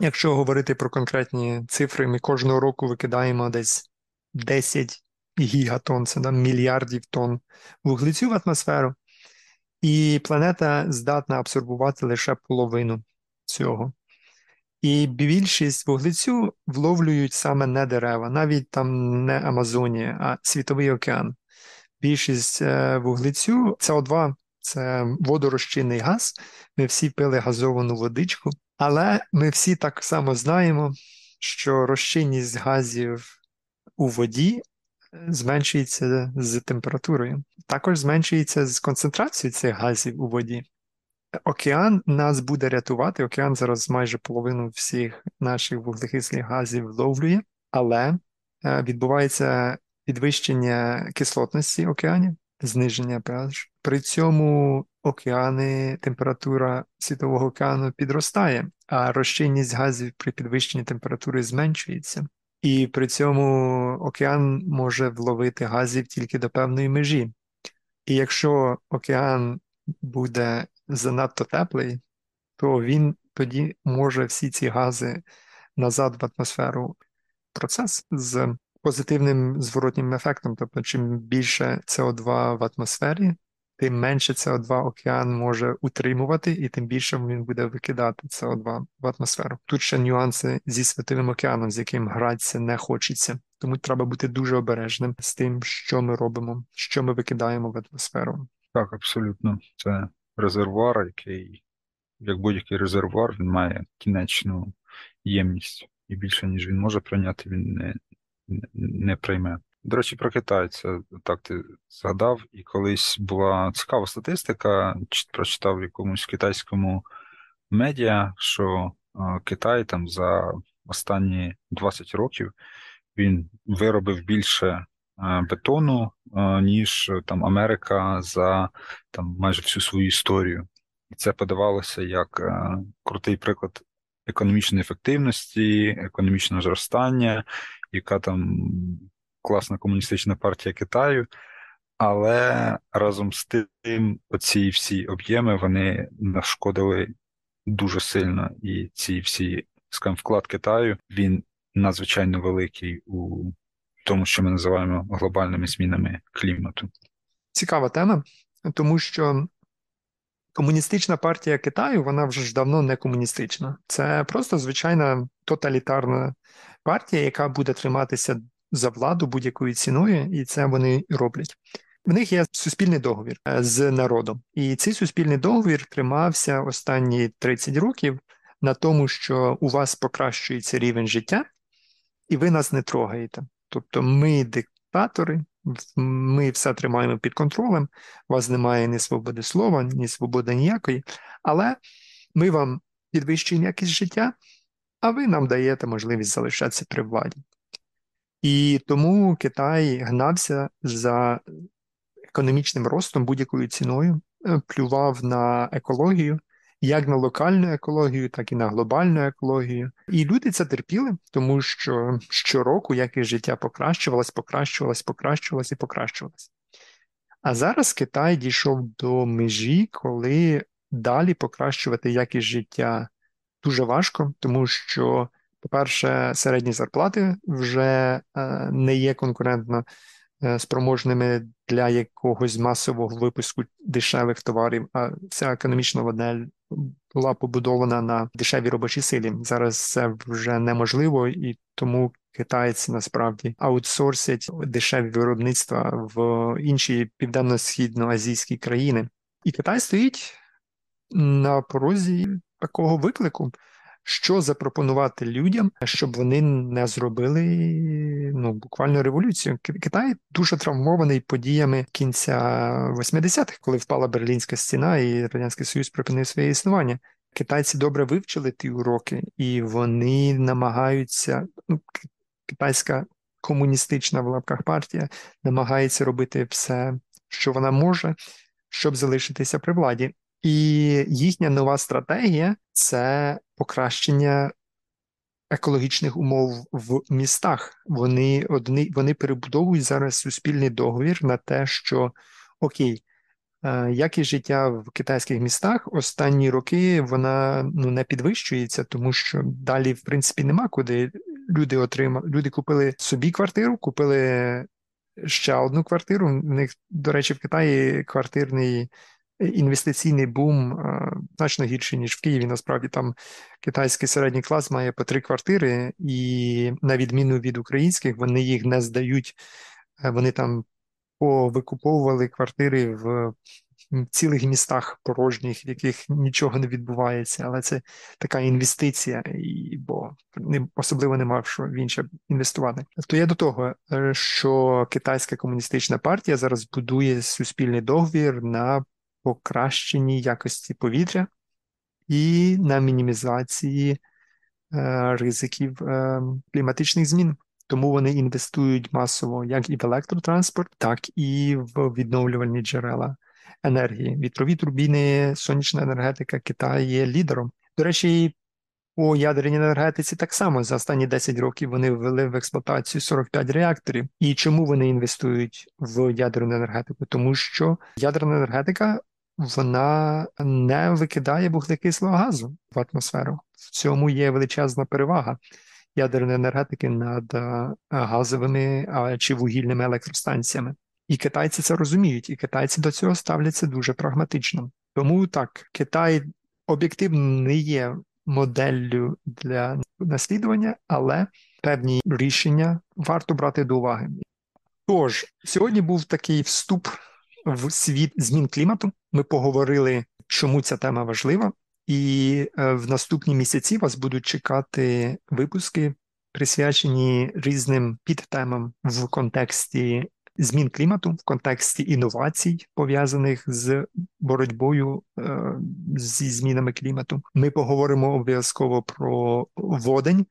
S1: Якщо говорити про конкретні цифри, ми кожного року викидаємо десь 10 гігатон, це да, мільярдів тонн вуглецю в атмосферу, і планета здатна абсорбувати лише половину цього. І більшість вуглецю вловлюють саме не дерева, навіть там не Амазонія, а Світовий океан. Більшість е, вуглецю СО2 це водорозчинний газ. Ми всі пили газовану водичку, але ми всі так само знаємо, що розчинність газів у воді е, зменшується з температурою. Також зменшується з концентрацією цих газів у воді. Океан нас буде рятувати. Океан зараз майже половину всіх наших вуглекислих газів вловлює, але е, відбувається підвищення кислотності океанів, зниження pH. При цьому океани, температура світового океану підростає, а розчинність газів при підвищенні температури зменшується. І при цьому океан може вловити газів тільки до певної межі. І якщо океан буде занадто теплий, то він тоді може всі ці гази назад в атмосферу процес з позитивним зворотнім ефектом. Тобто, чим більше СО2 в атмосфері, тим менше СО2 океан може утримувати, і тим більше він буде викидати СО2 в атмосферу. Тут ще нюанси зі Світовим океаном, з яким гратися не хочеться. Тому треба бути дуже обережним з тим, що ми робимо, що ми викидаємо в атмосферу.
S3: Так, абсолютно. Це резервуар, який, як будь-який резервуар, він має кінечну ємність. І більше, ніж він може прийняти, він не, не, прийме. До речі, про Китай, це так ти згадав, і колись була цікава статистика, прочитав в якомусь китайському медіа, що Китай там за останні 20 років він виробив більше бетону, е, ніж е, там Америка за там майже всю свою історію. І це подавалося як е, крутий приклад економічної ефективності, економічного зростання, яка там класна комуністична партія Китаю. Але разом з тим, оці всі об'єми вони нашкодили дуже сильно, і ці всі скажімо, вклад Китаю він надзвичайно великий у тому, що ми називаємо глобальними змінами клімату.
S1: Цікава тема, тому що комуністична партія Китаю, вона вже ж давно не комуністична. Це просто звичайна тоталітарна партія, яка буде триматися за владу будь-якою ціною, і це вони роблять. В них є суспільний договір е, з народом, і цей суспільний договір тримався останні 30 років на тому, що у вас покращується рівень життя, і ви нас не трогаєте. Тобто, ми диктатори, ми все тримаємо під контролем, у вас немає ні свободи слова, ні свободи ніякої, але ми вам підвищуємо якість життя, а ви нам даєте можливість залишатися при владі. І тому Китай гнався за економічним ростом будь-якою ціною, е, плював на екологію, як на локальну екологію, так і на глобальну екологію. І люди це терпіли, тому що щороку якість життя покращувалось, покращувалось, покращувалось і покращувалось. А зараз Китай дійшов до межі, коли далі покращувати якість життя дуже важко, тому що, по-перше, середні зарплати вже е, не є конкурентно спроможними для якогось масового випуску дешевих товарів, а вся економічна модель була побудована на дешевій робочій силі. Зараз це вже неможливо, і тому китайці насправді аутсорсять дешеві виробництва в інші південно-східноазійські країни. І Китай стоїть на порозі такого виклику, що запропонувати людям, щоб вони не зробили ну, буквально революцію. Китай дуже травмований подіями кінця 80-х, коли впала Берлінська стіна і Радянський Союз припинив своє існування. Китайці добре вивчили ті уроки, і вони намагаються. Ну, Китайська комуністична в лапках партія намагається робити все, що вона може, щоб залишитися при владі. І їхня нова стратегія це покращення екологічних умов в містах. Вони одні, вони перебудовують зараз суспільний договір на те, що окей, е, якість життя в китайських містах останні роки вона ну не підвищується, тому що далі, в принципі, нема куди. Люди отримали, люди купили собі квартиру, купили ще одну квартиру. У них, до речі, в Китаї квартирний інвестиційний бум значно гірший, ніж в Києві. Насправді там китайський середній клас має по три квартири, і на відміну від українських, вони їх не здають. Е, вони там повикуповували квартири в цілих містах порожніх, в яких нічого не відбувається, але це така інвестиція, і, бо особливо нема що в інше інвестувати. То я до того, е, що китайська комуністична партія зараз будує суспільний договір на покращенні якості повітря і на мінімізації е, ризиків е, кліматичних змін. Тому вони інвестують масово як і в електротранспорт, так і в відновлювальні джерела енергії. Вітрові турбіни, сонячна енергетика Китай є лідером. До речі, у ядерній енергетиці так само за останні 10 років вони ввели в експлуатацію 45 реакторів. І чому вони інвестують в ядерну енергетику? Тому що ядерна енергетика вона не викидає вуглекислого газу в атмосферу. В цьому є величезна перевага ядерної енергетики над е, газовими чи вугільними електростанціями. І китайці це розуміють, і китайці до цього ставляться дуже прагматично. Тому так, Китай об'єктивно не є моделлю для наслідування, але певні рішення варто брати до уваги. Тож, сьогодні був такий вступ в світ змін клімату. Ми поговорили, чому ця тема важлива, і е, в наступні місяці вас будуть чекати випуски, присвячені різним підтемам в контексті змін клімату, в контексті інновацій, пов'язаних з боротьбою е, зі змінами клімату. Ми поговоримо обов'язково про водень.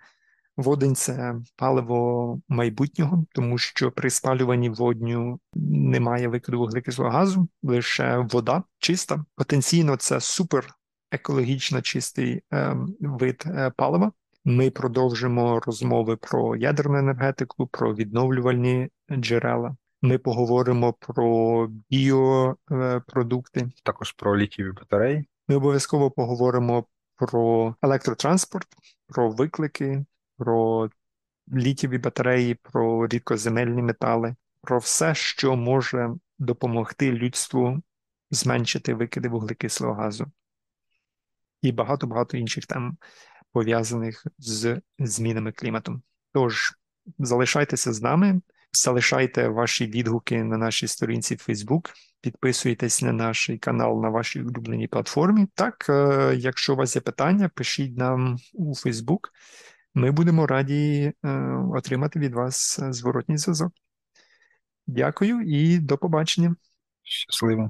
S1: Водень це паливо майбутнього, тому що при спалюванні водню немає викиду вуглекислого газу, лише вода чиста. Потенційно це супер екологічно чистий е, вид е, палива. Ми продовжимо розмови про ядерну енергетику, про відновлювальні джерела. Ми поговоримо про біопродукти.
S3: Також про літіві батареї.
S1: Ми обов'язково поговоримо про електротранспорт, про виклики про літіві батареї, про рідкоземельні метали, про все, що може допомогти людству зменшити викиди вуглекислого газу і багато-багато інших тем, пов'язаних з змінами клімату. Тож залишайтеся з нами. Залишайте ваші відгуки на нашій сторінці в Facebook, підписуйтесь на наш канал на вашій улюбленій платформі. Так, е, якщо у вас є питання, пишіть нам у Facebook. Ми будемо раді е, отримати від вас е, зворотній зв'язок. Дякую і до побачення.
S3: Щасливо.